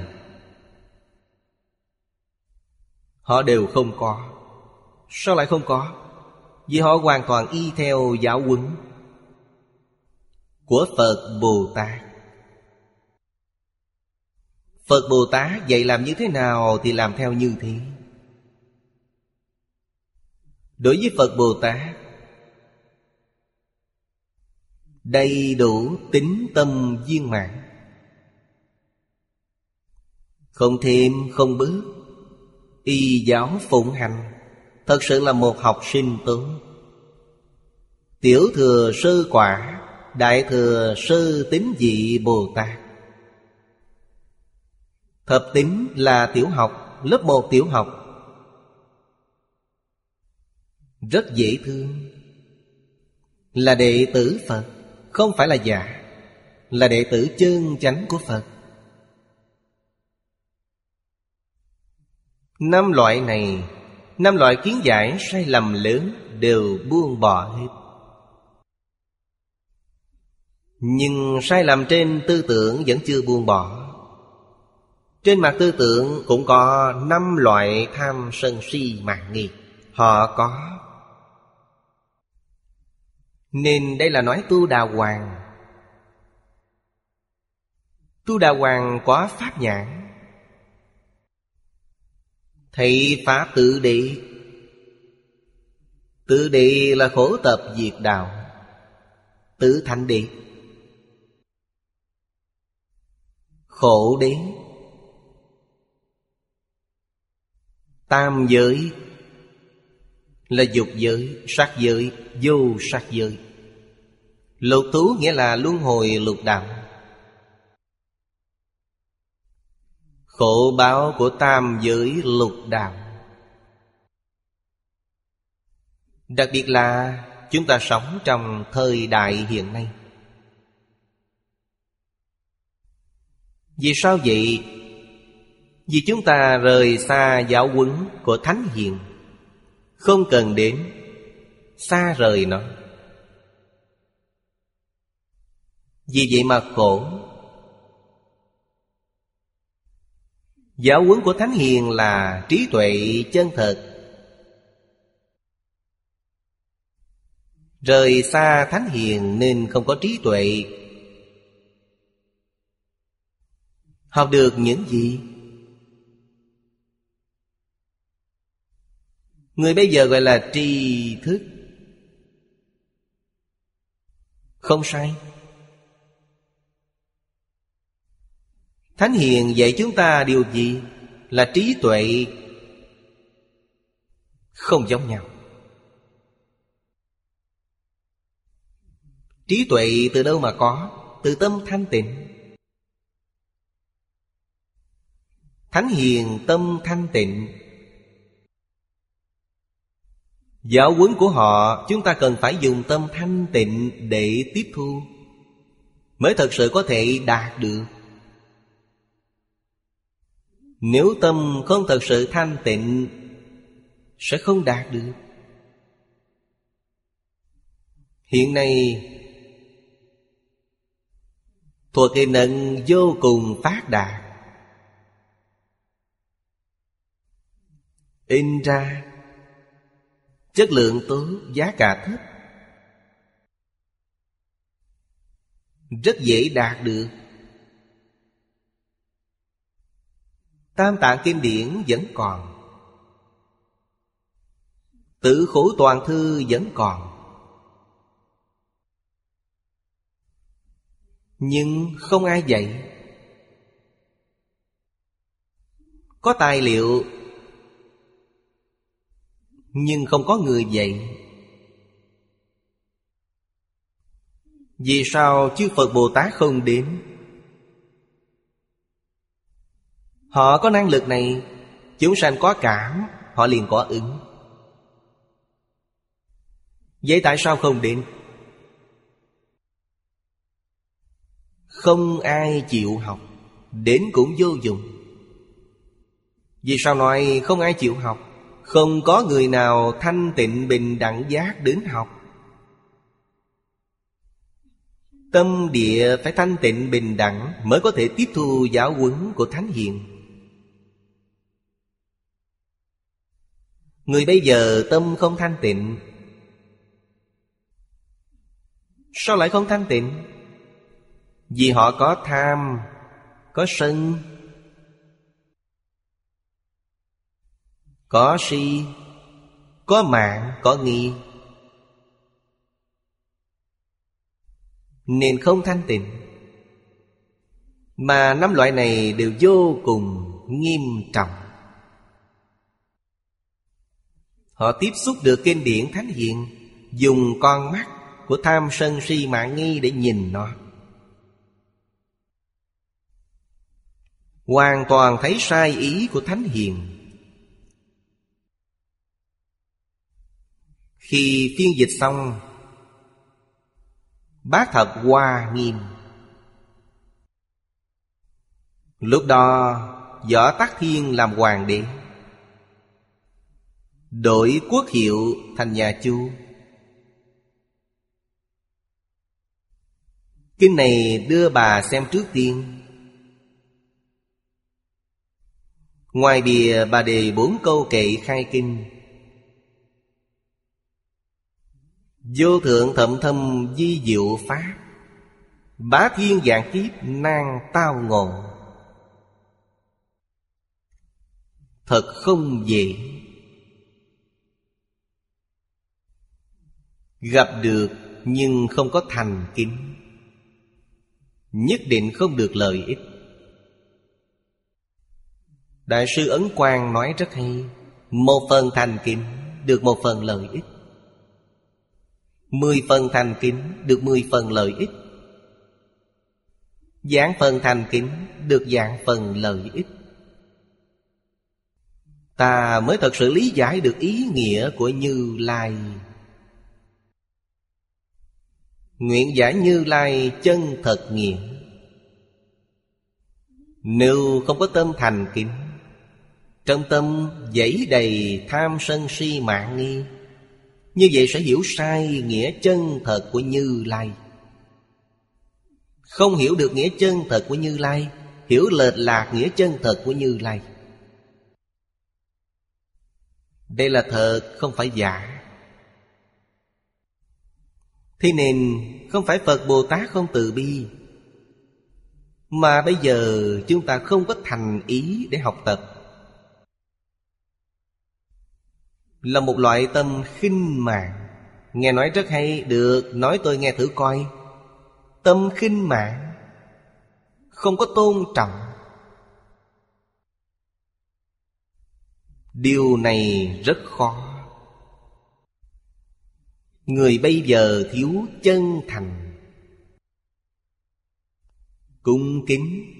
Họ đều không có. Sao lại không có? Vì họ hoàn toàn y theo giáo huấn Của Phật Bồ Tát. Phật Bồ Tát dạy làm như thế nào Thì làm theo như thế. Đối với Phật Bồ Tát Đầy đủ tính tâm viên mãn. Không thêm, không bước Y giáo phụng hành, Thật sự là một học sinh tốt. Tiểu thừa sơ quả, Đại thừa sơ tính dị Bồ Tát. Thập tính là tiểu học, Lớp một tiểu học. Rất dễ thương. Là đệ tử Phật. Không phải là giả Là đệ tử chân chánh của Phật. Năm loại này, Năm loại kiến giải sai lầm lớn đều buông bỏ hết. Nhưng sai lầm trên tư tưởng vẫn chưa buông bỏ. Trên mặt tư tưởng cũng có năm loại tham sân si mạng nghiệp Họ có nên đây là nói tu đà hoàng. Tu đà hoàng có pháp nhãn. Thị Pháp tự địa Tự địa là khổ tập diệt đạo. Tự thành địa Khổ đế. Tam giới. Là dục giới, sắc giới, vô sắc giới. Lục thú nghĩa là luân hồi lục đạo. Khổ báo của tam giới lục đạo. Đặc biệt là chúng ta sống trong thời đại hiện nay. Vì sao vậy? Vì chúng ta rời xa giáo huấn của Thánh Hiền, Không cần đến Xa rời nó. Vì vậy mà khổ. Giáo huấn của Thánh Hiền là trí tuệ chân thật. Rời xa Thánh Hiền nên không có trí tuệ. Học được những gì? Người bây giờ gọi là tri thức. Không sai. Thánh Hiền dạy chúng ta điều gì? Là trí tuệ Không giống nhau Trí tuệ từ đâu mà có? Từ tâm thanh tịnh Thánh hiền tâm thanh tịnh Giáo huấn của họ, chúng ta cần phải dùng tâm thanh tịnh để tiếp thu Mới thật sự có thể đạt được nếu tâm không thật sự thanh tịnh Sẽ không đạt được. Hiện nay Thuộc kỳ nận vô cùng phát đạt. In ra Chất lượng tốt, giá cả thấp. Rất dễ đạt được. Tam tạng kinh điển vẫn còn. Tự khổ toàn thư vẫn còn. Nhưng không ai dạy. Có tài liệu, Nhưng không có người dạy. Vì sao chư Phật Bồ Tát không đến? Họ có năng lực này Chúng sanh có cảm, Họ liền có ứng. Vậy tại sao không đến? Không ai chịu học, Đến cũng vô dụng. Vì sao nói không ai chịu học? Không có người nào thanh tịnh bình đẳng giác đến học. Tâm địa phải thanh tịnh bình đẳng Mới có thể tiếp thu giáo huấn của Thánh Hiền. Người bây giờ tâm không thanh tịnh. Sao lại không thanh tịnh? Vì họ có tham, Có sân, Có si, Có mạng, Có nghi. Nên không thanh tịnh. Mà năm loại này đều vô cùng nghiêm trọng. Họ tiếp xúc được kinh điển Thánh Hiện Dùng con mắt của tham sân si mạng nghi để nhìn nó. Hoàn toàn thấy sai ý của Thánh Hiền. Khi phiên dịch xong Bác thật hoa nghiêm. Lúc đó, Võ Tắc Thiên làm hoàng đế. Đổi quốc hiệu thành nhà Chu. Kinh này đưa bà xem trước tiên. Ngoài bìa bà đề bốn câu kệ khai kinh. Vô thượng thậm thâm di diệu pháp. Bá thiên dạng kiếp nan tao ngộ. Thật không dễ. Gặp được nhưng không có thành kính. Nhất định không được lợi ích. Đại sư Ấn Quang nói rất hay, Một phần thành kính Được một phần lợi ích. Mười phần thành kính Được mười phần lợi ích. Giảng phần thành kính Được dạng phần lợi ích. Ta mới thật sự lý giải được ý nghĩa của Như Lai. Nguyện giải Như Lai chân thật nghiệm. Nếu không có tâm thành kính, Trong tâm dẫy đầy tham sân si mạng nghi, Như vậy sẽ hiểu sai nghĩa chân thật của Như Lai. Không hiểu được nghĩa chân thật của Như Lai, Hiểu lệch lạc nghĩa chân thật của Như Lai. Đây là thật, không phải giả. Thế nên không phải Phật Bồ Tát không từ bi, Mà bây giờ chúng ta không có thành ý để học tập. Là một loại tâm khinh mạng. Nghe nói rất hay, Được nói tôi nghe thử coi. Tâm khinh mạng Không có tôn trọng. Điều này rất khó. Người bây giờ thiếu chân thành. Cung kính.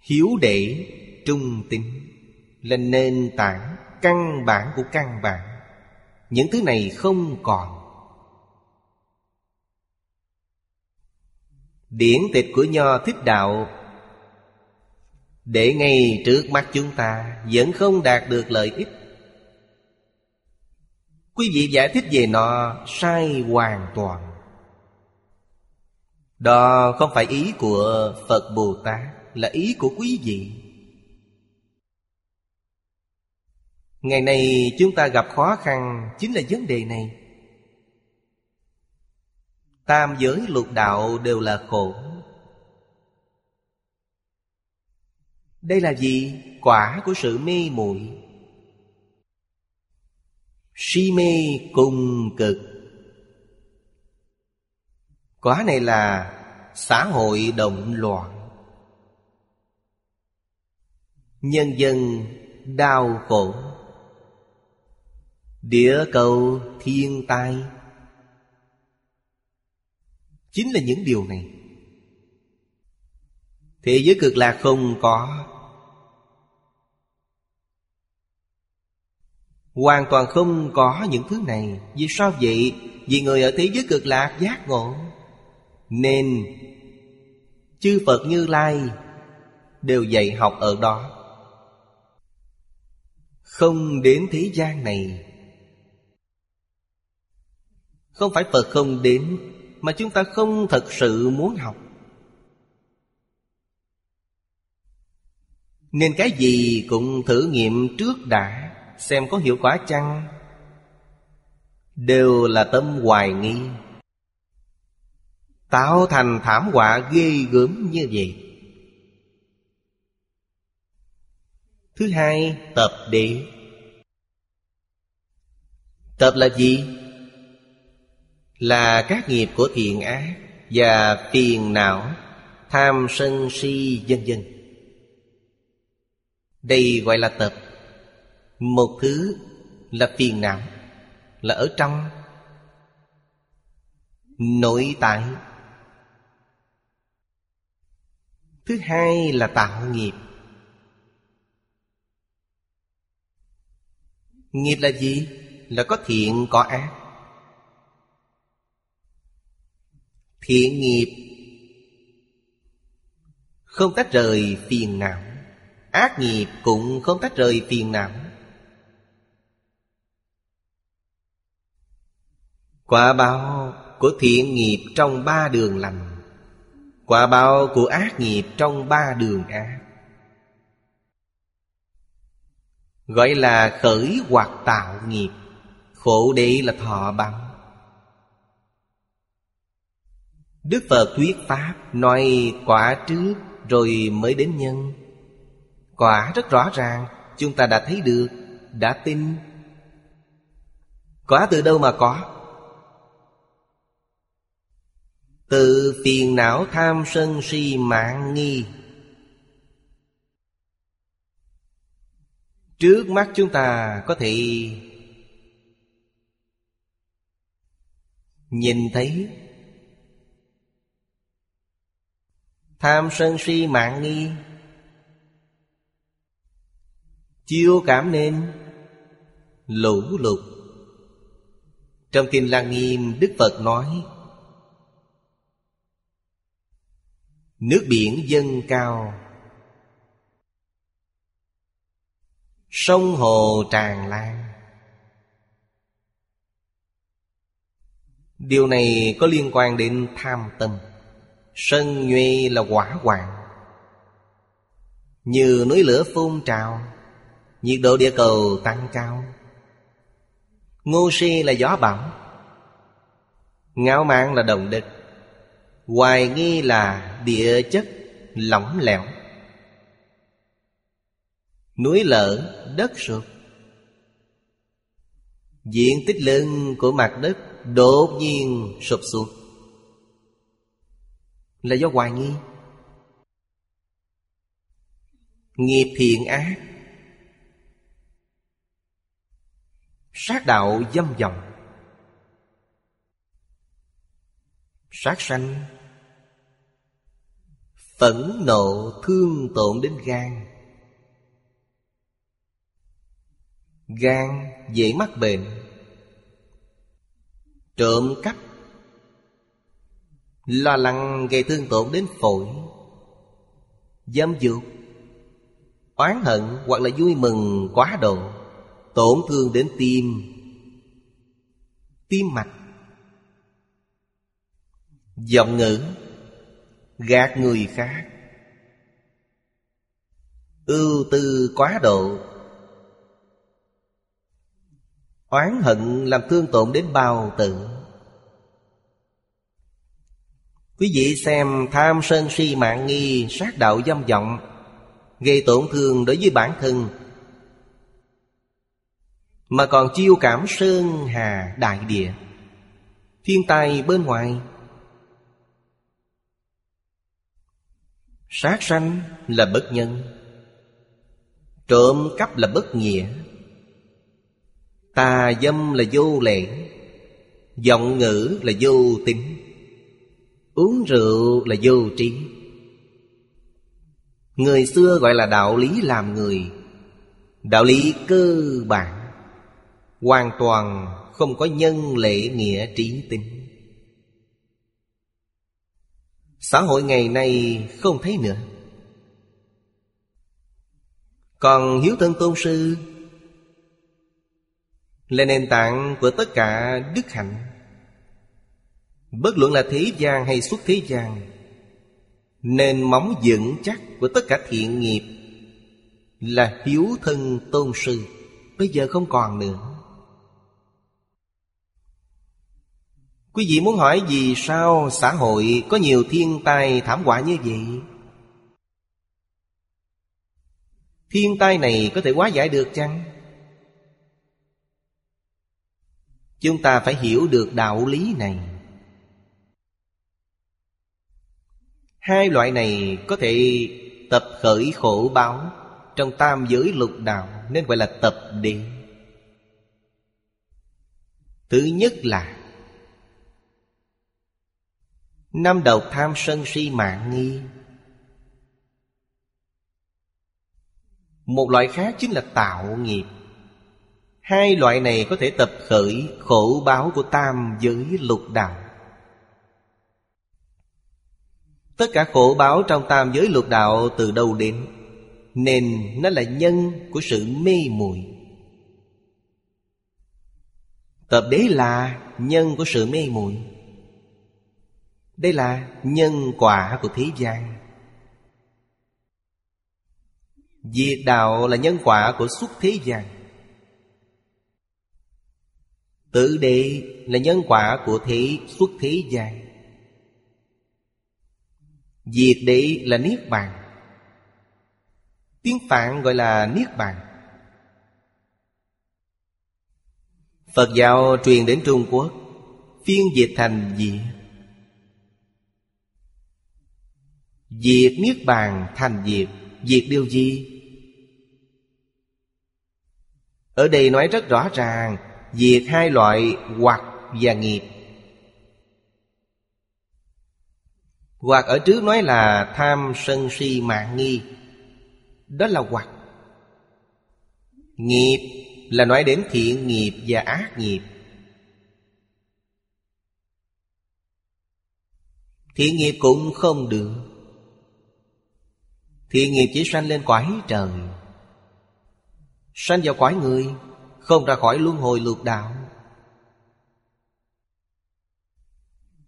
Hiếu để trung tín. Là nền tảng căn bản của căn bản. Những thứ này không còn. Điển tịch của Nho Thích Đạo. Để ngay trước mắt chúng ta, Vẫn không đạt được lợi ích. Quý vị giải thích về nó sai hoàn toàn. Đó không phải ý của Phật Bồ Tát, Là ý của quý vị. Ngày nay chúng ta gặp khó khăn Chính là vấn đề này. Tam giới lục đạo đều là khổ. Đây là gì? Quả của sự mê muội. Si mê cùng cực. Quả này là xã hội động loạn. Nhân dân đau khổ. Địa cầu thiên tai. Chính là những điều này. Thế giới cực lạc không có. Hoàn toàn không có những thứ này. Vì sao vậy? Vì người ở thế giới cực lạc giác ngộ. Nên, Chư Phật Như Lai Đều dạy học ở đó. Không đến thế gian này. Không phải Phật không đến, Mà chúng ta không thật sự muốn học. Nên cái gì cũng thử nghiệm trước đã. Xem có hiệu quả chăng. Đều là tâm hoài nghi. Tạo thành thảm họa ghê gớm như vậy. Thứ hai, tập đệ Tập là gì? Là các nghiệp của thiện ác Và phiền não Tham sân si vân vân. Đây gọi là tập một thứ là phiền não, Là ở trong Nội tại. Thứ hai là tạo nghiệp. Nghiệp là gì? Là có thiện, có ác. Thiện nghiệp Không tách rời phiền não, Ác nghiệp cũng không tách rời phiền não. Quả báo của thiện nghiệp trong ba đường lành. Quả báo của ác nghiệp trong ba đường ác. Gọi là khởi hoặc tạo nghiệp. Khổ đế là thọ báo. Đức Phật thuyết Pháp Nói quả trước Rồi mới đến nhân. Quả rất rõ ràng, Chúng ta đã thấy được, Đã tin. Quả từ đâu mà có? Tự phiền não tham sân si mạng nghi. Trước mắt chúng ta có thể Nhìn thấy Tham sân si mạng nghi. Chiêu cảm nên Lũ lụt. Trong Kinh Lăng Nghiêm, Đức Phật nói Nước biển dâng cao. Sông hồ tràn lan. Điều này có liên quan đến tham tâm. Sân nhuê là quả hoàng. Như núi lửa phun trào, Nhiệt độ địa cầu tăng cao. Ngô si là gió bão. Ngạo mạn là động địch. Hoài nghi là địa chất lỏng lẻo. Núi lở, đất sụp. Diện tích lớn của mặt đất đột nhiên sụp xuống. Là do hoài nghi. Nghiệp thiện ác. Sát đạo dâm vọng Sát sanh. Phẫn nộ thương tổn đến gan. Gan dễ mắc bệnh. Trộm cắp. Lo lắng gây thương tổn đến phổi. Dâm dục Oán hận hoặc là vui mừng quá độ, Tổn thương đến tim. Tim mạch. Giọng ngữ. Gạt người khác. Ưu tư quá độ. Oán hận làm thương tổn đến bao tử. Quý vị xem tham sân si mạng nghi sát đạo dâm vọng, Gây tổn thương đối với bản thân. Mà còn chiêu cảm sơn hà đại địa. Thiên tai bên ngoài Sát sanh là bất nhân, Trộm cắp là bất nghĩa. Tà dâm là vô lễ, Giọng ngữ là vô tính Uống rượu là vô trí. Người xưa gọi là đạo lý làm người, Đạo lý cơ bản, Hoàn toàn không có nhân lệ nghĩa trí tính. Xã hội ngày nay không thấy nữa. Còn hiếu thân tôn sư Là nền tảng của tất cả đức hạnh. Bất luận là thế gian hay xuất thế gian, Nền móng vững chắc của tất cả thiện nghiệp Là hiếu thân tôn sư. Bây giờ không còn nữa. Quý vị muốn hỏi vì sao xã hội có nhiều thiên tai thảm họa như vậy? Thiên tai này có thể hóa giải được chăng? Chúng ta phải hiểu được đạo lý này Hai loại này có thể tập khởi khổ báo Trong tam giới lục đạo, Nên gọi là tập địa Thứ nhất là Năm độc tham sân si mạng nghi. Một loại khác chính là tạo nghiệp. Hai loại này có thể tập khởi khổ báo của tam giới lục đạo. Tất cả khổ báo trong tam giới lục đạo từ đâu đến? Nên nó là nhân của sự mê muội. Tập đế là nhân của sự mê muội. Đây là nhân quả của thế gian. Diệt đạo là nhân quả của xuất thế gian. Tự đệ là nhân quả của thế xuất thế gian. Diệt đệ là Niết Bàn. Tiếng Phạn gọi là Niết Bàn. Phật giáo truyền đến Trung Quốc, Phiên dịch thành diệt Diệt Niết Bàn thành diệt. Diệt điều gì? Ở đây nói rất rõ ràng, Diệt hai loại hoặc và nghiệp. Hoặc ở trước nói là tham sân si mạng nghi. Đó là hoặc. Nghiệp là nói đến thiện nghiệp và ác nghiệp. Thiện nghiệp cũng không được. Thiện nghiệp chỉ sanh lên quái trời Sanh vào quái người, Không ra khỏi luân hồi lục đạo.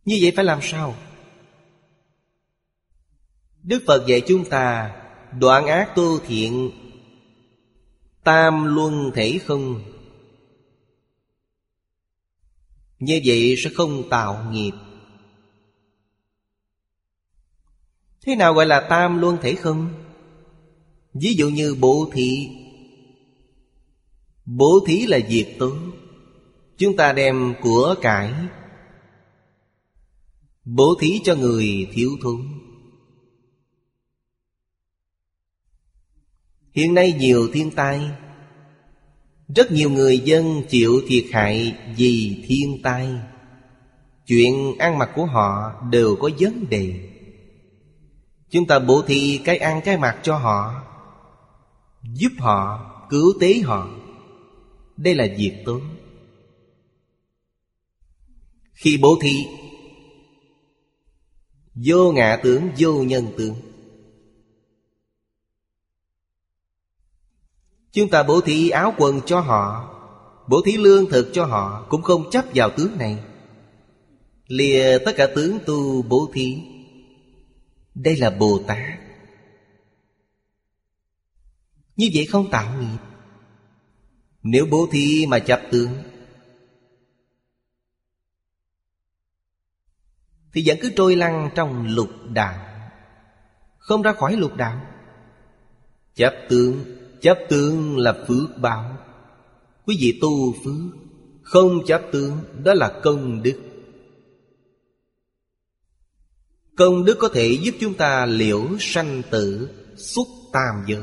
Như vậy phải làm sao? Đức Phật dạy chúng ta, Đoạn ác tu thiện, Tam luân thể không. Như vậy sẽ không tạo nghiệp. Thế nào gọi là tam luân thể không? Ví dụ như bố thí. Bố thí là việc tốt Chúng ta đem của cải. Bố thí cho người thiếu thốn. Hiện nay nhiều thiên tai. Rất nhiều người dân chịu thiệt hại vì thiên tai. Chuyện ăn mặc của họ đều có vấn đề. Chúng ta bố thí cái ăn cái mặc cho họ, Giúp họ, Cứu tế họ. Đây là việc tốt. Khi bố thí, Vô ngã tướng vô nhân tướng Chúng ta bố thí áo quần cho họ, Bố thí lương thực cho họ, Cũng không chấp vào tướng này. Lìa tất cả tướng tu bố thí. Đây là Bồ Tát. Như vậy không tạo nghiệp. Nếu bố thí mà chấp tướng, Thì vẫn cứ trôi lăn trong lục đạo, Không ra khỏi lục đạo. Chấp tướng Chấp tướng là phước báo. Quý vị tu phước, Không chấp tướng, Đó là công đức. Công đức có thể giúp chúng ta liễu sanh tử, Xuất tam giới.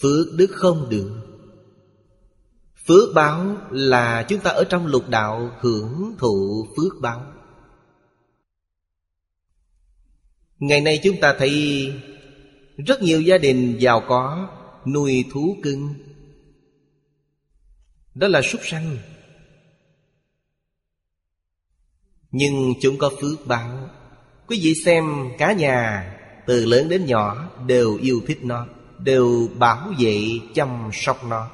Phước đức không được Phước báo là chúng ta ở trong lục đạo hưởng thụ phước báo. Ngày nay chúng ta thấy Rất nhiều gia đình giàu có, Nuôi thú cưng. Đó là súc sanh. Nhưng chúng có phước báo. Quý vị xem, cả nhà, Từ lớn đến nhỏ, Đều yêu thích nó, Đều bảo vệ chăm sóc nó.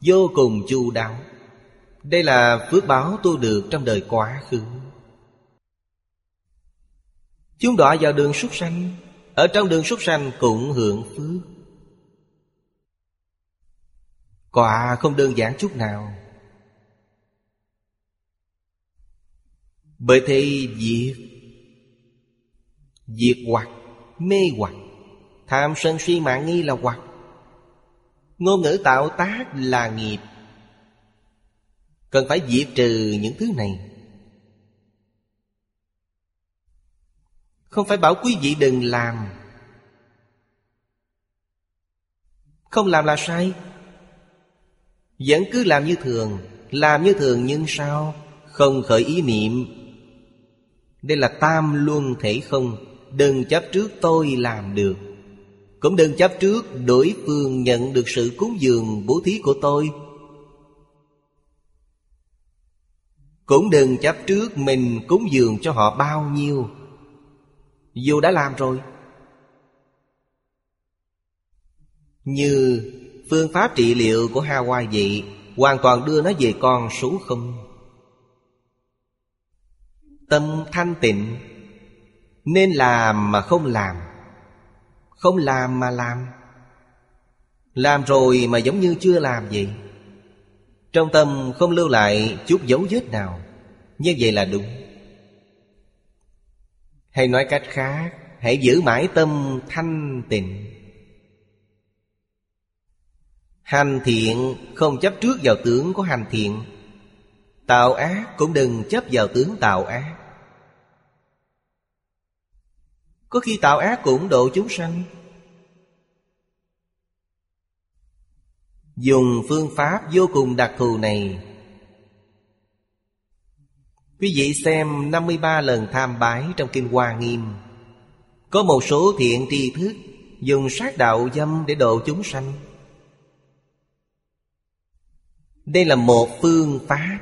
Vô cùng chu đáo. Đây là phước báo tu được trong đời quá khứ. Chúng đọa vào đường súc sanh, Ở trong đường súc sanh cũng hưởng phước. Quả không đơn giản chút nào. Bởi thế diệt Diệt hoặc, Mê hoặc, Tham sân si mạng nghi là hoặc. Ngôn ngữ tạo tác là nghiệp. Cần phải diệt trừ những thứ này. Không phải bảo quý vị đừng làm. Không làm là sai. Vẫn cứ làm như thường, Làm như thường nhưng sao? Không khởi ý niệm. Đây là tam luân thể không Đừng chấp trước tôi làm được. Cũng đừng chấp trước đối phương nhận được sự cúng dường bố thí của tôi. Cũng đừng chấp trước mình cúng dường cho họ bao nhiêu. Dù đã làm rồi. Như phương pháp trị liệu của Hawaii vậy Hoàn toàn đưa nó về con số không. Tâm thanh tịnh, Nên làm mà không làm không làm mà làm. Làm rồi mà giống như chưa làm vậy. Trong tâm không lưu lại chút dấu vết nào, Như vậy là đúng. Hay nói cách khác, Hãy giữ mãi tâm thanh tịnh. Hành thiện không chấp trước vào tướng của hành thiện, Tạo ác cũng đừng chấp vào tướng tạo ác. Có khi tạo ác cũng độ chúng sanh. Dùng phương pháp vô cùng đặc thù này. Quý vị xem 53 lần tham bái trong Kinh Hoa Nghiêm. Có một số thiện tri thức Dùng sát đạo dâm để độ chúng sanh. Đây là một phương pháp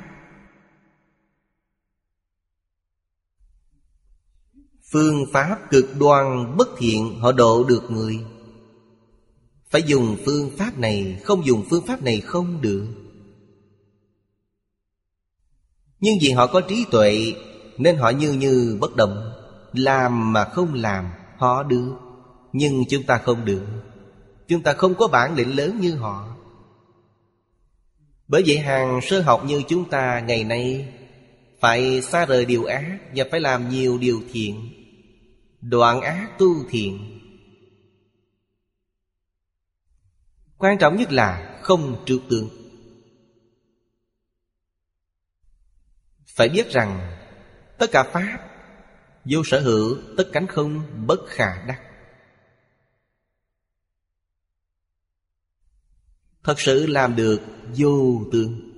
Phương pháp cực đoan bất thiện họ độ được người. Phải dùng phương pháp này, Không dùng phương pháp này không được. Nhưng vì họ có trí tuệ, Nên họ như như bất động. Làm mà không làm, Họ được. Nhưng chúng ta không được. Chúng ta không có bản lĩnh lớn như họ. Bởi vậy hàng sơ học như chúng ta ngày nay Phải xa rời điều ác Và phải làm nhiều điều thiện. Đoạn ác tu thiện Quan trọng nhất là không trượt tượng Phải biết rằng, Tất cả Pháp, Vô sở hữu, tất cánh không bất khả đắc. Thật sự làm được vô tương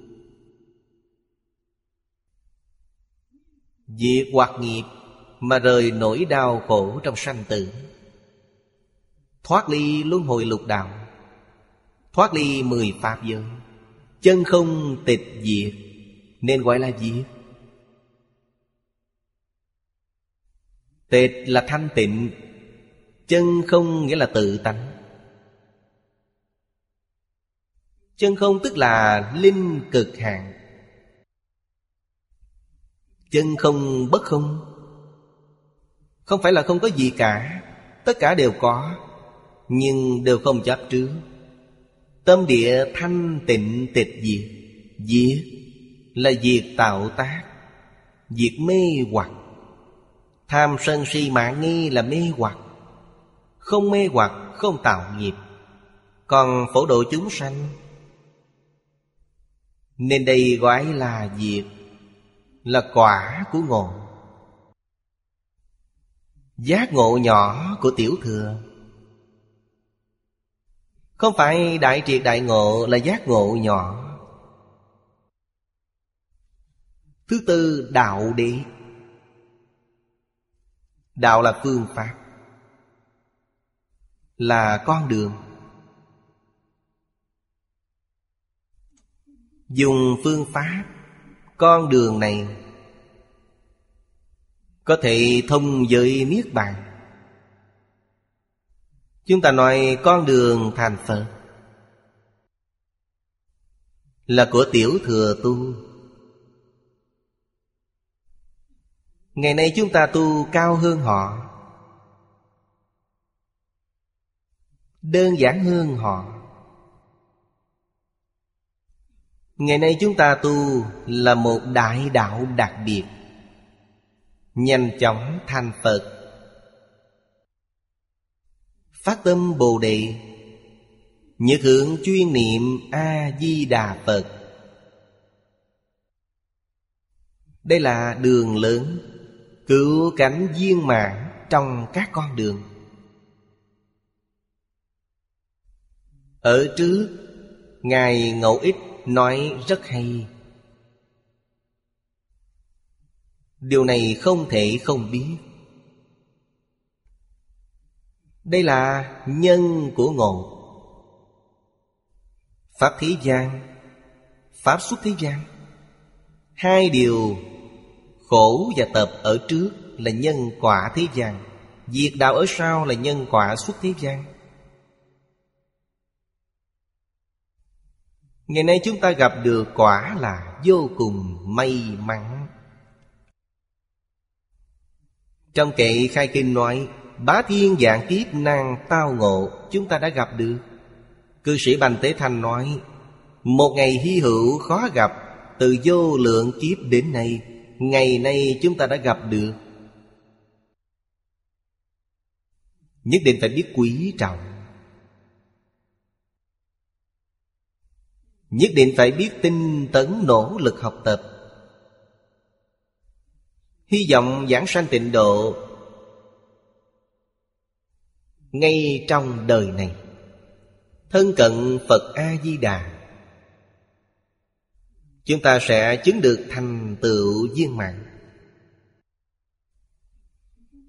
Diệt hoặc nghiệp mà rời nỗi đau khổ trong sanh tử. Thoát ly luân hồi lục đạo, Thoát ly mười pháp giới, Chân không tịch diệt, Nên gọi là diệt Tịch là thanh tịnh, Chân không nghĩa là tự tánh. Chân không tức là linh cực hạn. Chân không bất không không phải là không có gì cả. Tất cả đều có, Nhưng đều không chấp trước Tâm địa thanh tịnh tịch diệt. Diệt là diệt tạo tác, Diệt mê hoặc. Tham sân si mạng nghi là mê hoặc. Không mê hoặc, không tạo nghiệp. Còn phổ độ chúng sanh, Nên đây gọi là diệt, Là quả của ngộ. Giác ngộ nhỏ của tiểu thừa. Không phải đại triệt đại ngộ là giác ngộ nhỏ. Thứ tư, đạo đi Đạo là phương pháp, Là con đường. Dùng phương pháp, Con đường này có thể thông với Niết Bàn. Chúng ta nói con đường thành Phật Là của tiểu thừa tu. Ngày nay chúng ta tu cao hơn họ. Đơn giản hơn họ. Ngày nay chúng ta tu là một đại đạo đặc biệt. Nhanh chóng thành Phật. Phát tâm Bồ Đề Nhật hưởng chuyên niệm A-di-đà Phật. Đây là đường lớn, Cứu cánh viên mãn trong các con đường. Ở trước, Ngài Ngẫu Ích nói rất hay. Điều này không thể không biết. Đây là nhân của ngộ. Pháp thế gian, Pháp xuất thế gian. Hai điều Khổ và tập ở trước là nhân quả thế gian, Diệt đạo ở sau là nhân quả xuất thế gian. Ngày nay chúng ta gặp được quả là vô cùng may mắn. Trong kệ khai kinh nói, Bá thiên dạng kiếp năng tao ngộ, Chúng ta đã gặp được. Cư sĩ Bành Tế Thanh nói, Một ngày hy hữu khó gặp, Từ vô lượng kiếp đến nay, Ngày nay chúng ta đã gặp được. Nhất định phải biết quý trọng. Nhất định phải biết tinh tấn nỗ lực học tập. Hy vọng giảng sanh tịnh độ Ngay trong đời này. Thân cận Phật A-di-đà. Chúng ta sẽ chứng được thành tựu viên mạng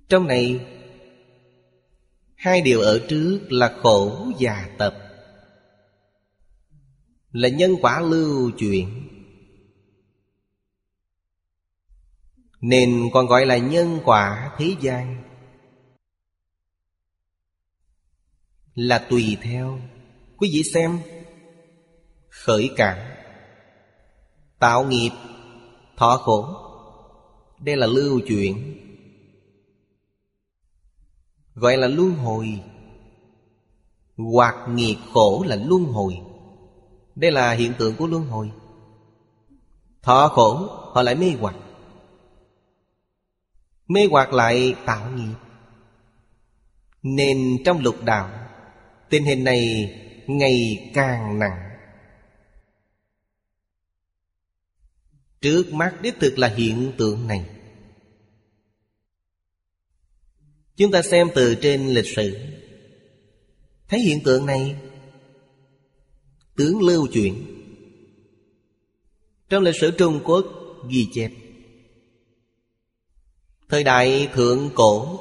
Trong này, Hai điều ở trước là khổ và tập. Là nhân quả lưu chuyển Nên còn gọi là nhân quả thế gian. Là tùy theo. Quý vị xem. Khởi cảm Tạo nghiệp. Thọ khổ. Đây là lưu chuyển. Gọi là luân hồi. Hoặc nghiệp khổ là luân hồi. Đây là hiện tượng của luân hồi. Thọ khổ, họ lại mê hoặc. Mê hoặc lại tạo nghiệp. Nên trong lục đạo, Tình hình này ngày càng nặng. Trước mắt đích thực là hiện tượng này. Chúng ta xem từ trên lịch sử. Thấy hiện tượng này, Tướng lưu chuyển. Trong lịch sử Trung Quốc ghi chép Thời đại thượng cổ.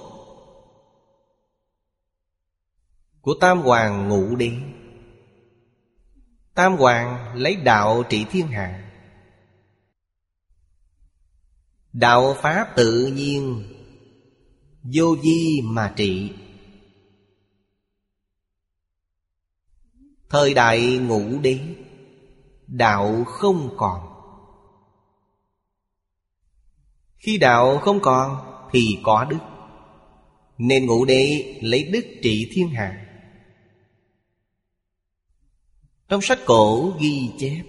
Của Tam Hoàng Ngụ Đế Tam Hoàng lấy đạo trị thiên hạ. Đạo Pháp tự nhiên. Vô di mà trị. Thời đại ngũ đế Đạo không còn. Khi đạo không còn, Thì có đức. Nên ngũ đế lấy đức trị thiên hạ. Trong sách cổ ghi chép,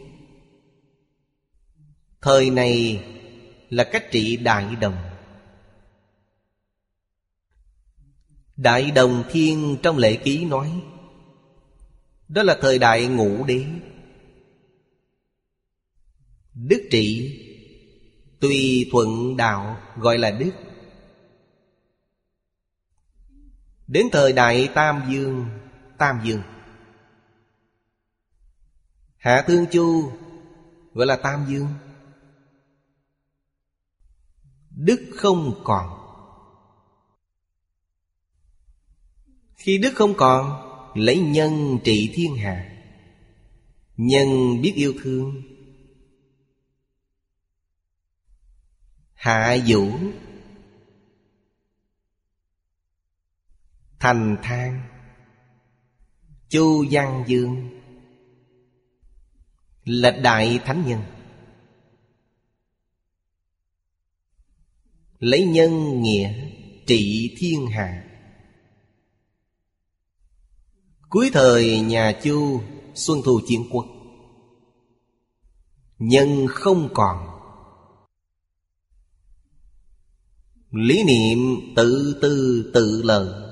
Thời này là cách trị đại đồng. Đại đồng thiên trong lễ ký nói, Đó là thời đại ngũ đế. Đức trị Tùy thuận đạo gọi là đức Đến thời đại Tam Dương Tam Dương. Hạ Thương Chu Gọi là Tam Dương. Đức không còn. Khi đức không còn, Lấy nhân trị thiên hạ. Nhân biết yêu thương. Hạ vũ. Thành thang. Chu Văn Dương. Là Đại Thánh Nhân. Lấy nhân nghĩa trị thiên hạ. Cuối thời nhà Chu, Xuân thu chiến quốc. Nhân không còn. Lý niệm tự tư tự lợi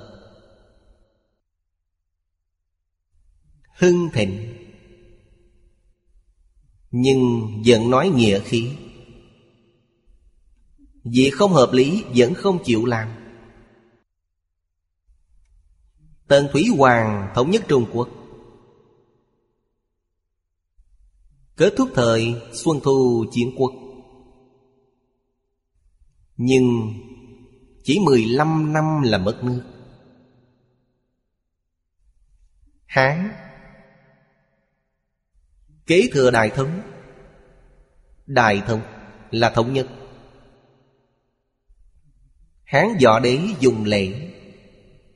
Hưng thịnh. Nhưng vẫn nói nghĩa khí. Việc không hợp lý, vẫn không chịu làm. Tần Thủy Hoàng thống nhất Trung Quốc. Kết thúc thời Xuân Thu Chiến Quốc. Nhưng chỉ 15 năm là mất nước. Hán. Kế thừa Đại Thống. Đại Thống là thống nhất. Hán võ đế dùng lễ,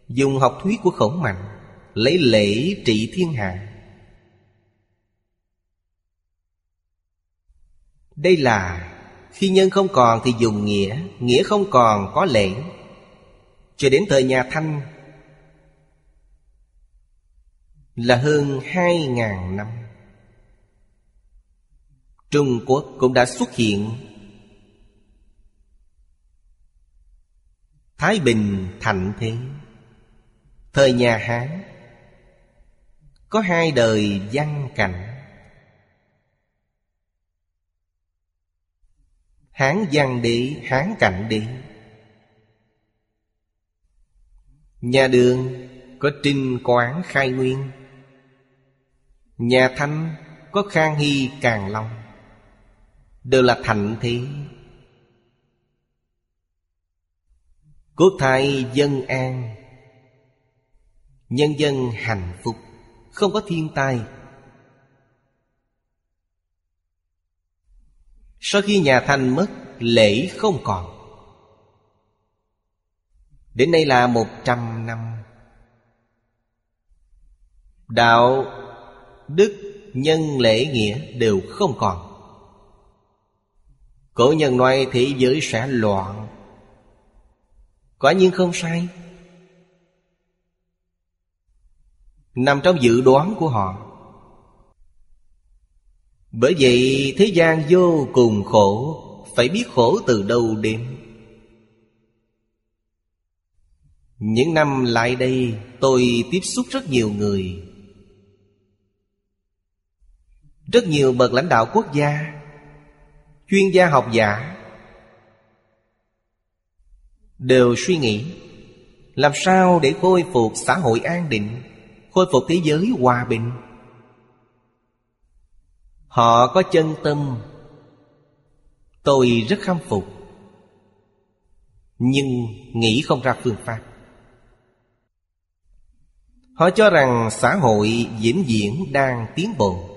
Dùng học thuyết của khổng mạnh, Lấy lễ trị thiên hạ. Đây là khi nhân không còn thì dùng nghĩa Nghĩa không còn có lễ. Cho đến thời nhà Thanh Là hơn hai ngàn năm. Trung Quốc cũng đã xuất hiện. Thái Bình thạnh thế. Thời nhà Hán Có hai đời văn cảnh. Hán giang đế, Hán cảnh đế Nhà đường có trinh quán khai nguyên. Nhà thanh có khang hy càng long. Đều là thạnh thế Quốc thái dân an. Nhân dân hạnh phúc. Không có thiên tai Sau khi nhà Thanh mất, Lễ không còn. Đến nay là một trăm năm. Đạo, Đức, Nhân, lễ, nghĩa đều không còn. Cổ nhân nói thế giới sẽ loạn. Quả nhiên không sai. Nằm trong dự đoán của họ. Bởi vậy thế gian vô cùng khổ, Phải biết khổ từ đâu đến. Những năm lại đây, tôi tiếp xúc rất nhiều người. Rất nhiều bậc lãnh đạo quốc gia, Chuyên gia học giả Đều suy nghĩ, Làm sao để khôi phục xã hội an định, Khôi phục thế giới hòa bình. Họ có chân tâm. Tôi rất khâm phục. Nhưng nghĩ không ra phương pháp. Họ cho rằng xã hội diễn diễn đang tiến bộ.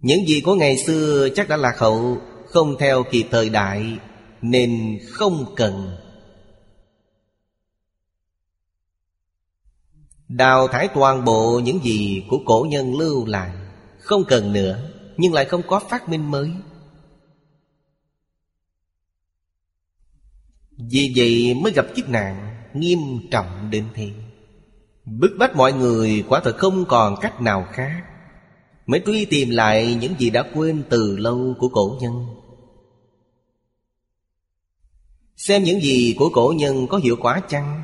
Những gì của ngày xưa chắc đã lạc hậu, Không theo kịp thời đại, Nên không cần. Đào thải toàn bộ những gì của cổ nhân lưu lại. Không cần nữa, Nhưng lại không có phát minh mới. Vì vậy mới gặp chiếc nạn, Nghiêm trọng đến thế. Bức bách mọi người quả thật không còn cách nào khác. Mới truy tìm lại những gì đã quên từ lâu của cổ nhân. Xem những gì của cổ nhân có hiệu quả chăng?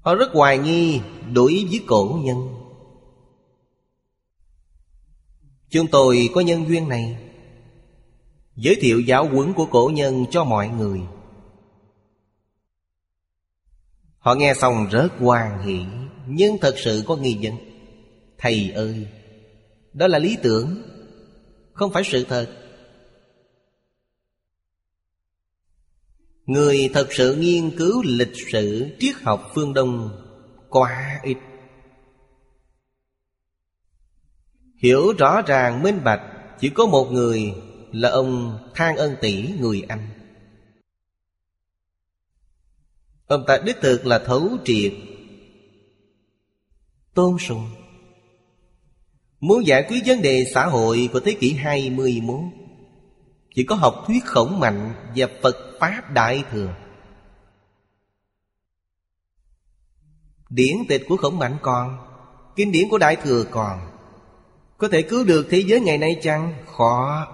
Họ rất hoài nghi đối với cổ nhân. Chúng tôi có nhân duyên này. Giới thiệu giáo huấn của cổ nhân cho mọi người. Họ nghe xong rất hoan hỷ Nhưng thật sự có nghi vấn. Thầy ơi, Đó là lý tưởng, Không phải sự thật. Người thật sự nghiên cứu lịch sử triết học phương Đông quá ít. Hiểu rõ ràng, minh bạch, Chỉ có một người là ông Thang Ân Tỷ người Anh. Ông ta đích thực là thấu triệt Tôn sùng. Muốn giải quyết vấn đề xã hội của thế kỷ 21 Chỉ có học thuyết khổng mạnh và Phật Pháp Đại Thừa. Điển tịch của khổng mạnh còn, Kinh điển của Đại Thừa còn. Có thể cứu được thế giới ngày nay chăng? Khó.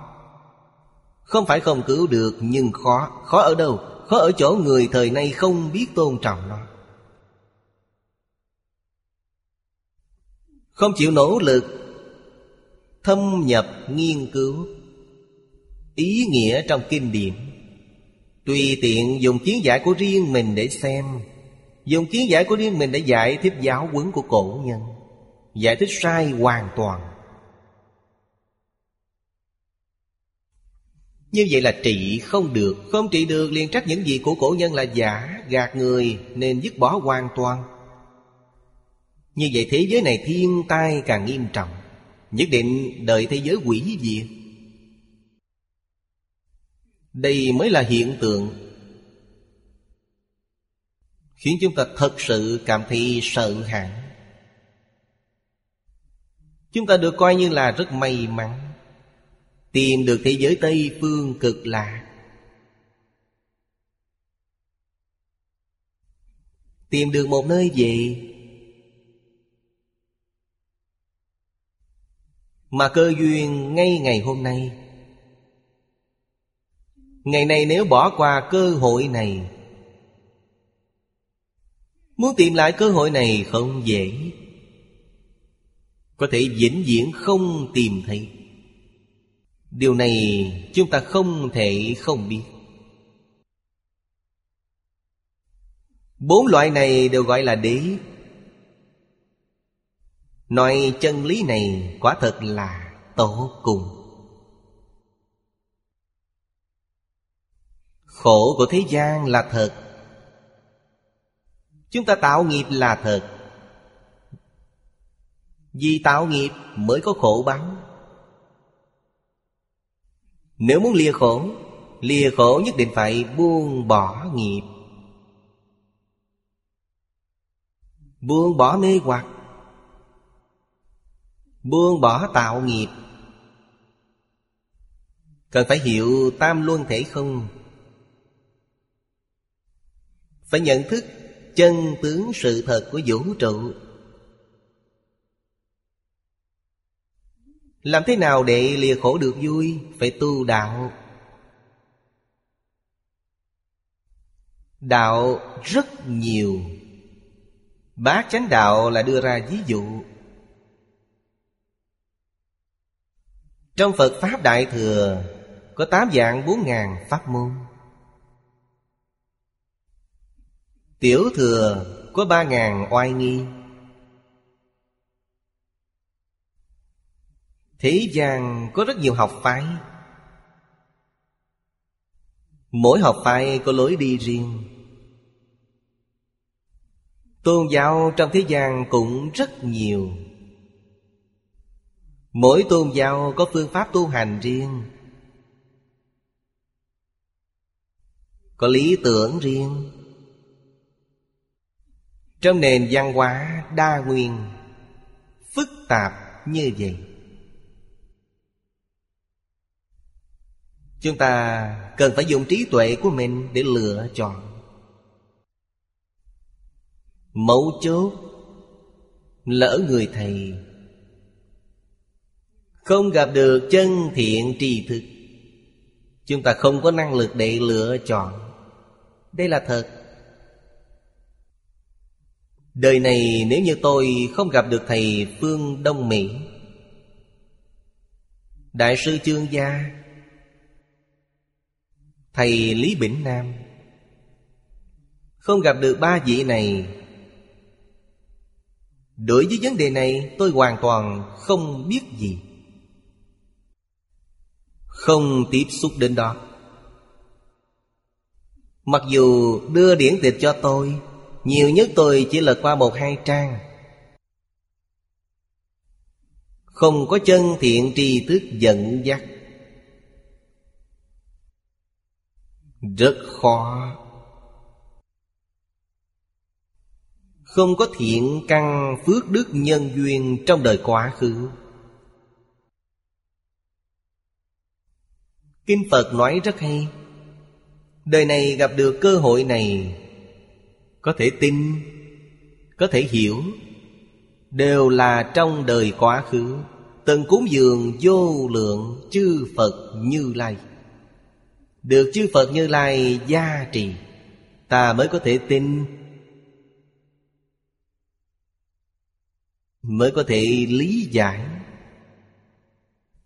Không phải không cứu được, nhưng khó. Khó ở đâu? Khó ở chỗ người thời nay không biết tôn trọng nó. Không chịu nỗ lực, Thâm nhập nghiên cứu. Ý nghĩa trong kinh điển. Tùy tiện dùng kiến giải của riêng mình để xem. Dùng kiến giải của riêng mình để giải thích giáo huấn của cổ nhân. Giải thích sai hoàn toàn. Như vậy là trị không được. Không trị được liền trách những gì của cổ nhân là giả, Gạt người, nên dứt bỏ hoàn toàn. Như vậy thế giới này thiên tai càng nghiêm trọng, Nhất định đợi thế giới quỷ diệt. Đây mới là hiện tượng. Khiến chúng ta thật sự cảm thấy sợ hãi. Chúng ta được coi như là rất may mắn. Tìm được thế giới Tây phương cực lạ. Tìm được một nơi gì? Mà cơ duyên ngay ngày hôm nay. Ngày nay nếu bỏ qua cơ hội này, Muốn tìm lại cơ hội này không dễ. Có thể vĩnh viễn không tìm thấy. Điều này chúng ta không thể không biết. Bốn loại này đều gọi là đế. Nói chân lý này quả thật là tổ cùng. Khổ của thế gian là thật. Chúng ta tạo nghiệp là thật. Vì tạo nghiệp mới có khổ báo nếu muốn lìa khổ Lìa khổ nhất định phải buông bỏ nghiệp. Buông bỏ mê hoặc. Buông bỏ tạo nghiệp. Cần phải hiểu tam luân thể không? Phải nhận thức chân tướng sự thật của vũ trụ. Làm thế nào để lìa khổ được vui? Phải tu đạo. Đạo rất nhiều. Bát chánh đạo là đưa ra ví dụ. Trong Phật Pháp Đại Thừa, Có tám dạng bốn ngàn pháp môn. Tiểu Thừa có ba ngàn oai nghi. Thế gian có rất nhiều học phái. Mỗi học phái có lối đi riêng. Tôn giáo trong thế gian cũng rất nhiều. Mỗi tôn giáo có phương pháp tu hành riêng. Có lý tưởng riêng. Trong nền văn hóa đa nguyên, Phức tạp như vậy. Chúng ta cần phải dùng trí tuệ của mình để lựa chọn. Mẫu chốt lỡ người thầy. Không gặp được chân thiện tri thức Chúng ta không có năng lực để lựa chọn. Đây là thật. Đời này nếu như tôi không gặp được thầy Phương Đông Mỹ, Đại sư Chương Gia Thầy Lý Bỉnh Nam. Không gặp được ba vị này. Đối với vấn đề này, tôi hoàn toàn không biết gì. Không tiếp xúc đến đó. Mặc dù đưa điển tịch cho tôi, Nhiều nhất tôi chỉ lật qua một hai trang. Không có chân thiện tri thức dẫn dắt. Rất khó. Không có thiện căn phước đức nhân duyên trong đời quá khứ. Kinh Phật nói rất hay, Đời này gặp được cơ hội này, Có thể tin, Có thể hiểu, Đều là trong đời quá khứ Từng cúng dường vô lượng chư Phật như lai. Được chư Phật như lai gia trì, Ta mới có thể tin, Mới có thể lý giải.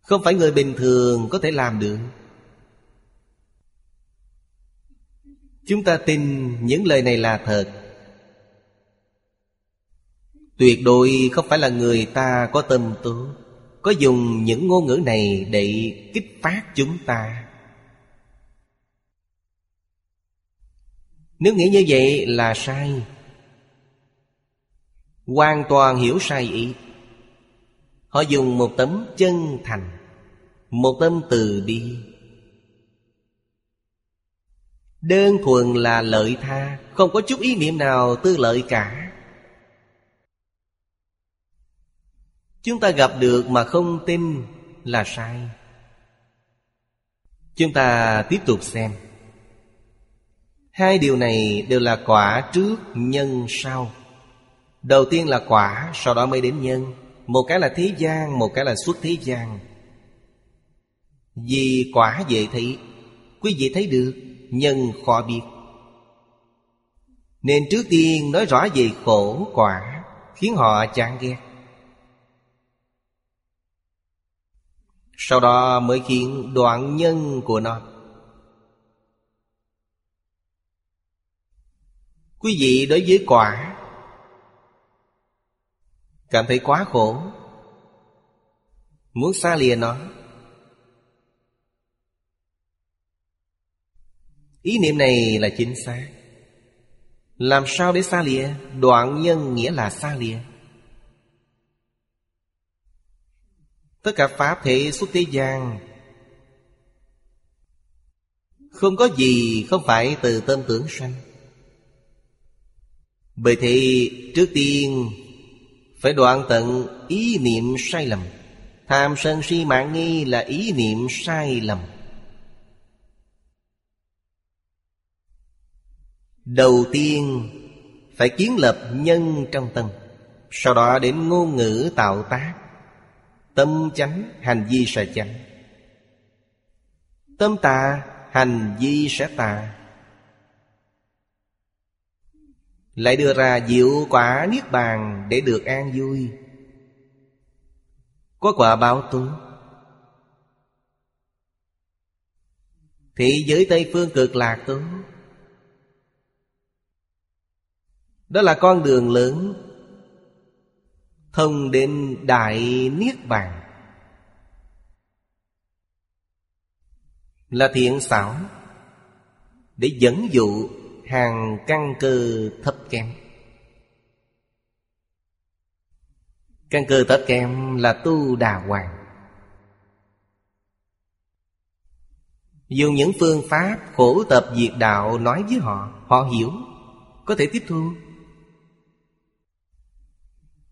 Không phải người bình thường có thể làm được. Chúng ta tin những lời này là thật. Tuyệt đối không phải là người ta có tâm tốt Có dùng những ngôn ngữ này để kích phát chúng ta. Nếu nghĩ như vậy là sai. Hoàn toàn hiểu sai ý. Họ dùng một tấm chân thành, Một tâm từ bi. Đơn thuần là lợi tha, Không có chút ý niệm nào tư lợi cả. Chúng ta gặp được mà không tin là sai. Chúng ta tiếp tục xem. Hai điều này đều là quả trước nhân sau. Đầu tiên là quả, Sau đó mới đến nhân. Một cái là thế gian, Một cái là xuất thế gian. Vì quả dễ thị Quý vị thấy được, Nhân khó biết. Nên trước tiên nói rõ về khổ quả, Khiến họ chán ghét. Sau đó mới khiến đoạn nhân của nó. Quý vị đối với quả, Cảm thấy quá khổ, Muốn xa lìa nó. Ý niệm này là chính xác. Làm sao để xa lìa? Đoạn nhân nghĩa là xa lìa. Tất cả Pháp thể xuất thế gian, Không có gì không phải từ tâm tưởng sanh. Bởi thì trước tiên phải đoạn tận ý niệm sai lầm. Tham sân si mạng nghi là ý niệm sai lầm. Đầu tiên phải kiến lập nhân trong tâm Sau đó đến ngôn ngữ tạo tác. Tâm chánh, hành vi sẽ chánh. Tâm tà, hành vi sẽ tà. Lại đưa ra diệu quả Niết Bàn để được an vui. Có quả báo tốt Thị giới Tây Phương cực lạc tốt Đó là con đường lớn. Thông đến Đại Niết Bàn. Là thiện xảo Để dẫn dụ hàng căn cơ thấp kém Căn cơ thấp kém là tu đà hoàng. Dùng những phương pháp khổ tập diệt đạo nói với họ Họ hiểu, Có thể tiếp thu.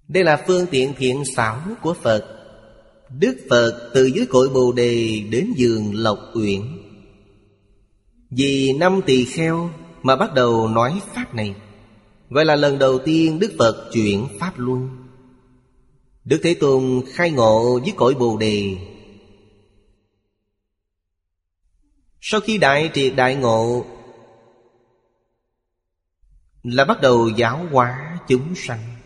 Đây là phương tiện thiện xảo của Phật. Đức Phật từ dưới cội Bồ Đề đến giường Lộc Uyển. Vì năm tỳ kheo mà bắt đầu nói Pháp này. Gọi là lần đầu tiên Đức Phật chuyển Pháp Luân. Đức Thế Tôn khai ngộ với cõi Bồ Đề. Sau khi đại triệt đại ngộ, Là bắt đầu giáo hóa chúng sanh.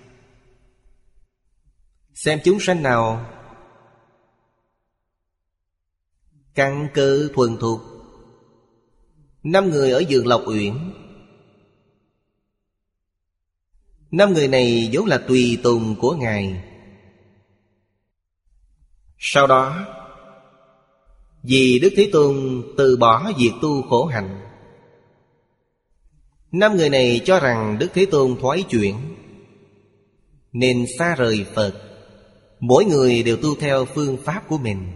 Xem chúng sanh nào Căn cơ thuần thuộc Năm người ở giường Lộc Uyển Năm người này vốn là tùy tùng của Ngài. Sau đó Vì Đức Thế Tôn từ bỏ việc tu khổ hạnh Năm người này cho rằng Đức Thế Tôn thoái chuyển Nên xa rời Phật. Mỗi người đều tu theo phương pháp của mình.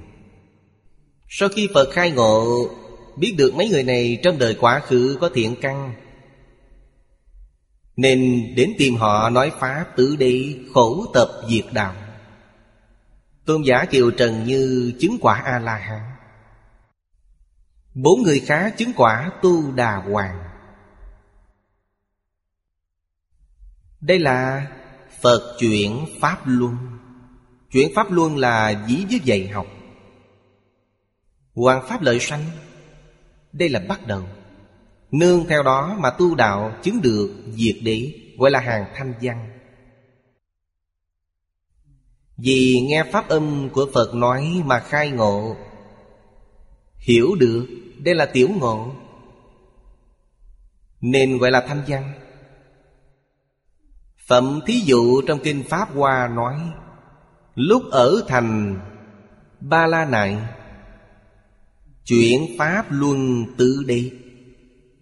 Sau khi Phật khai ngộ Biết được mấy người này trong đời quá khứ có thiện căn nên đến tìm họ nói Pháp tứ đi khổ tập diệt đạo. Tôn giả Kiều Trần Như chứng quả A-la-hán. Bốn người khác chứng quả Tu Đà Hoàng. Đây là Phật chuyển Pháp Luân. Chuyển Pháp Luân là dí với dạy học. Hoàng Pháp lợi sanh. Đây là bắt đầu. Nương theo đó mà tu đạo chứng được diệt đế, Gọi là hàng thanh văn. Vì nghe pháp âm của Phật nói mà khai ngộ, Hiểu được Đây là tiểu ngộ, Nên gọi là thanh văn. Phẩm thí dụ trong Kinh Pháp Hoa nói, Lúc ở thành Ba La Nại Chuyện Pháp Luân Tự Đi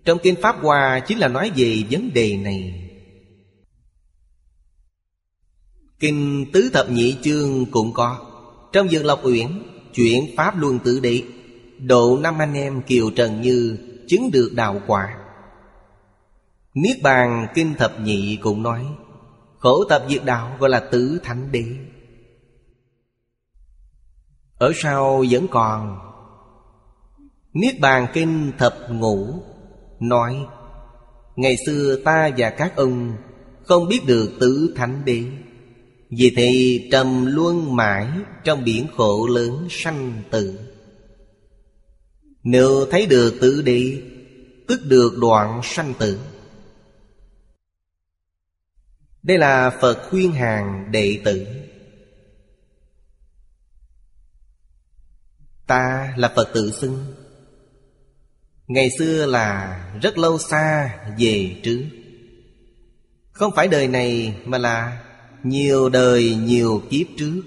trong Kinh Pháp Hoa chính là nói về vấn đề này. Kinh Tứ Thập Nhị Chương cũng có. Trong Dương Lộc Uyển Chuyện Pháp Luân Tự Đệ Độ năm anh em Kiều Trần Như Chứng được đạo quả. Niết Bàn Kinh Thập Nhị cũng nói, Khổ tập diệt đạo gọi là tứ thánh đế. Ở sau vẫn còn, Niết Bàn Kinh Thập Ngũ Nói, Ngày xưa ta và các ông Không biết được tứ thánh đế. Vì thì trầm luân mãi Trong biển khổ lớn sanh tử. Nếu thấy được tứ đế, Tức được đoạn sanh tử. Đây là Phật khuyên hàng đệ tử. Ta là Phật tự xưng. Ngày xưa là rất lâu xa về trước Không phải đời này mà là nhiều đời nhiều kiếp trước.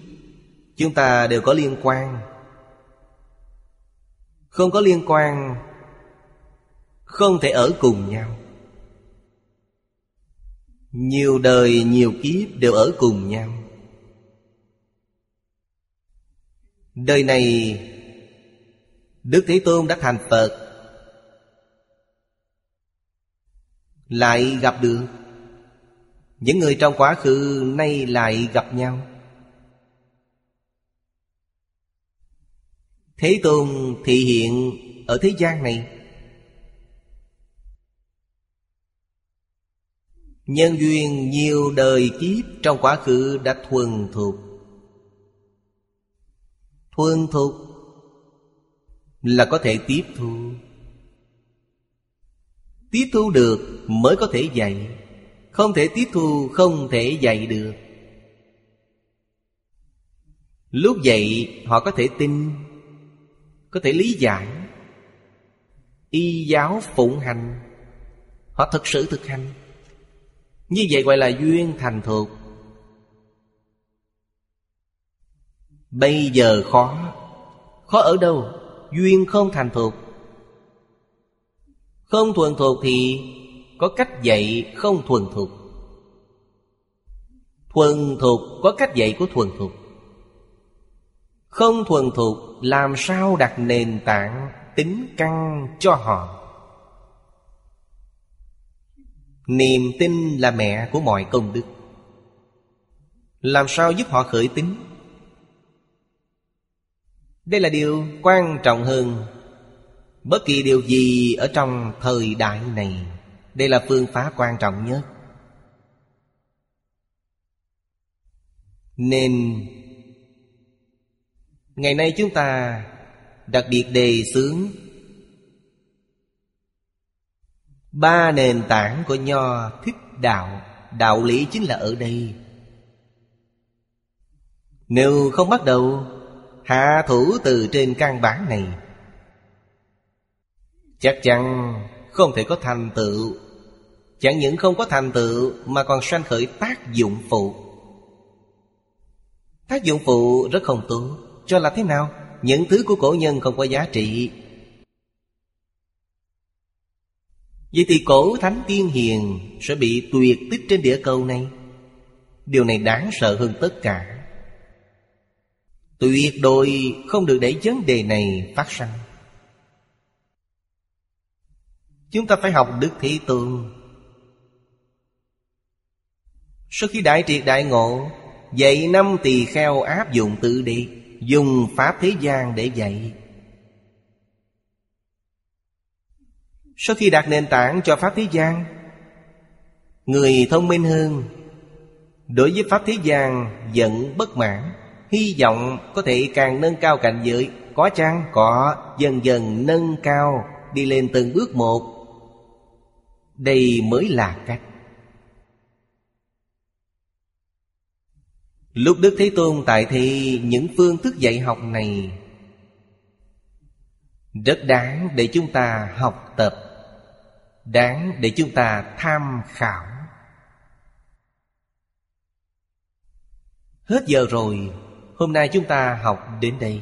Chúng ta đều có liên quan. Không có liên quan, Không thể ở cùng nhau. Nhiều đời nhiều kiếp đều ở cùng nhau. Đời này, Đức Thế Tôn đã thành Phật. Lại gặp được. Những người trong quá khứ nay lại gặp nhau. Thế Tôn thị hiện ở thế gian này. Nhân duyên nhiều đời kiếp trong quá khứ đã thuần thuộc Thuần thuộc là có thể tiếp thu. Tiếp thu được mới có thể dạy. Không thể tiếp thu không thể dạy được. Lúc dạy, họ có thể tin, Có thể lý giải. Y giáo phụng hành, Họ thực sự thực hành. Như vậy gọi là duyên thành thuộc Bây giờ khó Khó ở đâu? Duyên không thành thuộc không thuần thuộc thì có cách dạy không thuần thuộc. Thuần thuộc có cách dạy của thuần thuộc. Không thuần thuộc làm sao đặt nền tảng tính căn cho họ? Niềm tin là mẹ của mọi công đức. Làm sao giúp họ khởi tính? Đây là điều quan trọng hơn. Bất kỳ điều gì ở trong thời đại này, Đây là phương pháp quan trọng nhất. Nên, Ngày nay chúng ta đặc biệt đề xướng Ba nền tảng của Nho thích đạo. Đạo lý chính là ở đây. Nếu không bắt đầu, Hạ thủ từ trên căn bản này Chắc chắn không thể có thành tựu. Chẳng những không có thành tựu, Mà còn sanh khởi tác dụng phụ. Tác dụng phụ rất không tốt Cho là thế nào? Những thứ của cổ nhân không có giá trị. Vậy thì cổ thánh tiên hiền Sẽ bị tuyệt tích trên địa cầu này. Điều này đáng sợ hơn tất cả. Tuyệt đối không được để vấn đề này phát sinh. Chúng ta phải học Đức thị tường. Sau khi đại triệt đại ngộ, Dạy năm tỳ kheo áp dụng tự đi, Dùng Pháp thế gian để dạy Sau khi đặt nền tảng cho Pháp thế gian, Người thông minh hơn Đối với Pháp thế gian giận bất mãn, Hy vọng có thể càng nâng cao cảnh giới, Có chăng? Có, Dần dần nâng cao, Đi lên từng bước một đây mới là cách. Lúc Đức Thế Tôn tại thì những phương thức dạy học này, Rất đáng để chúng ta học tập, Đáng để chúng ta tham khảo. Hết giờ rồi, Hôm nay chúng ta học đến đây.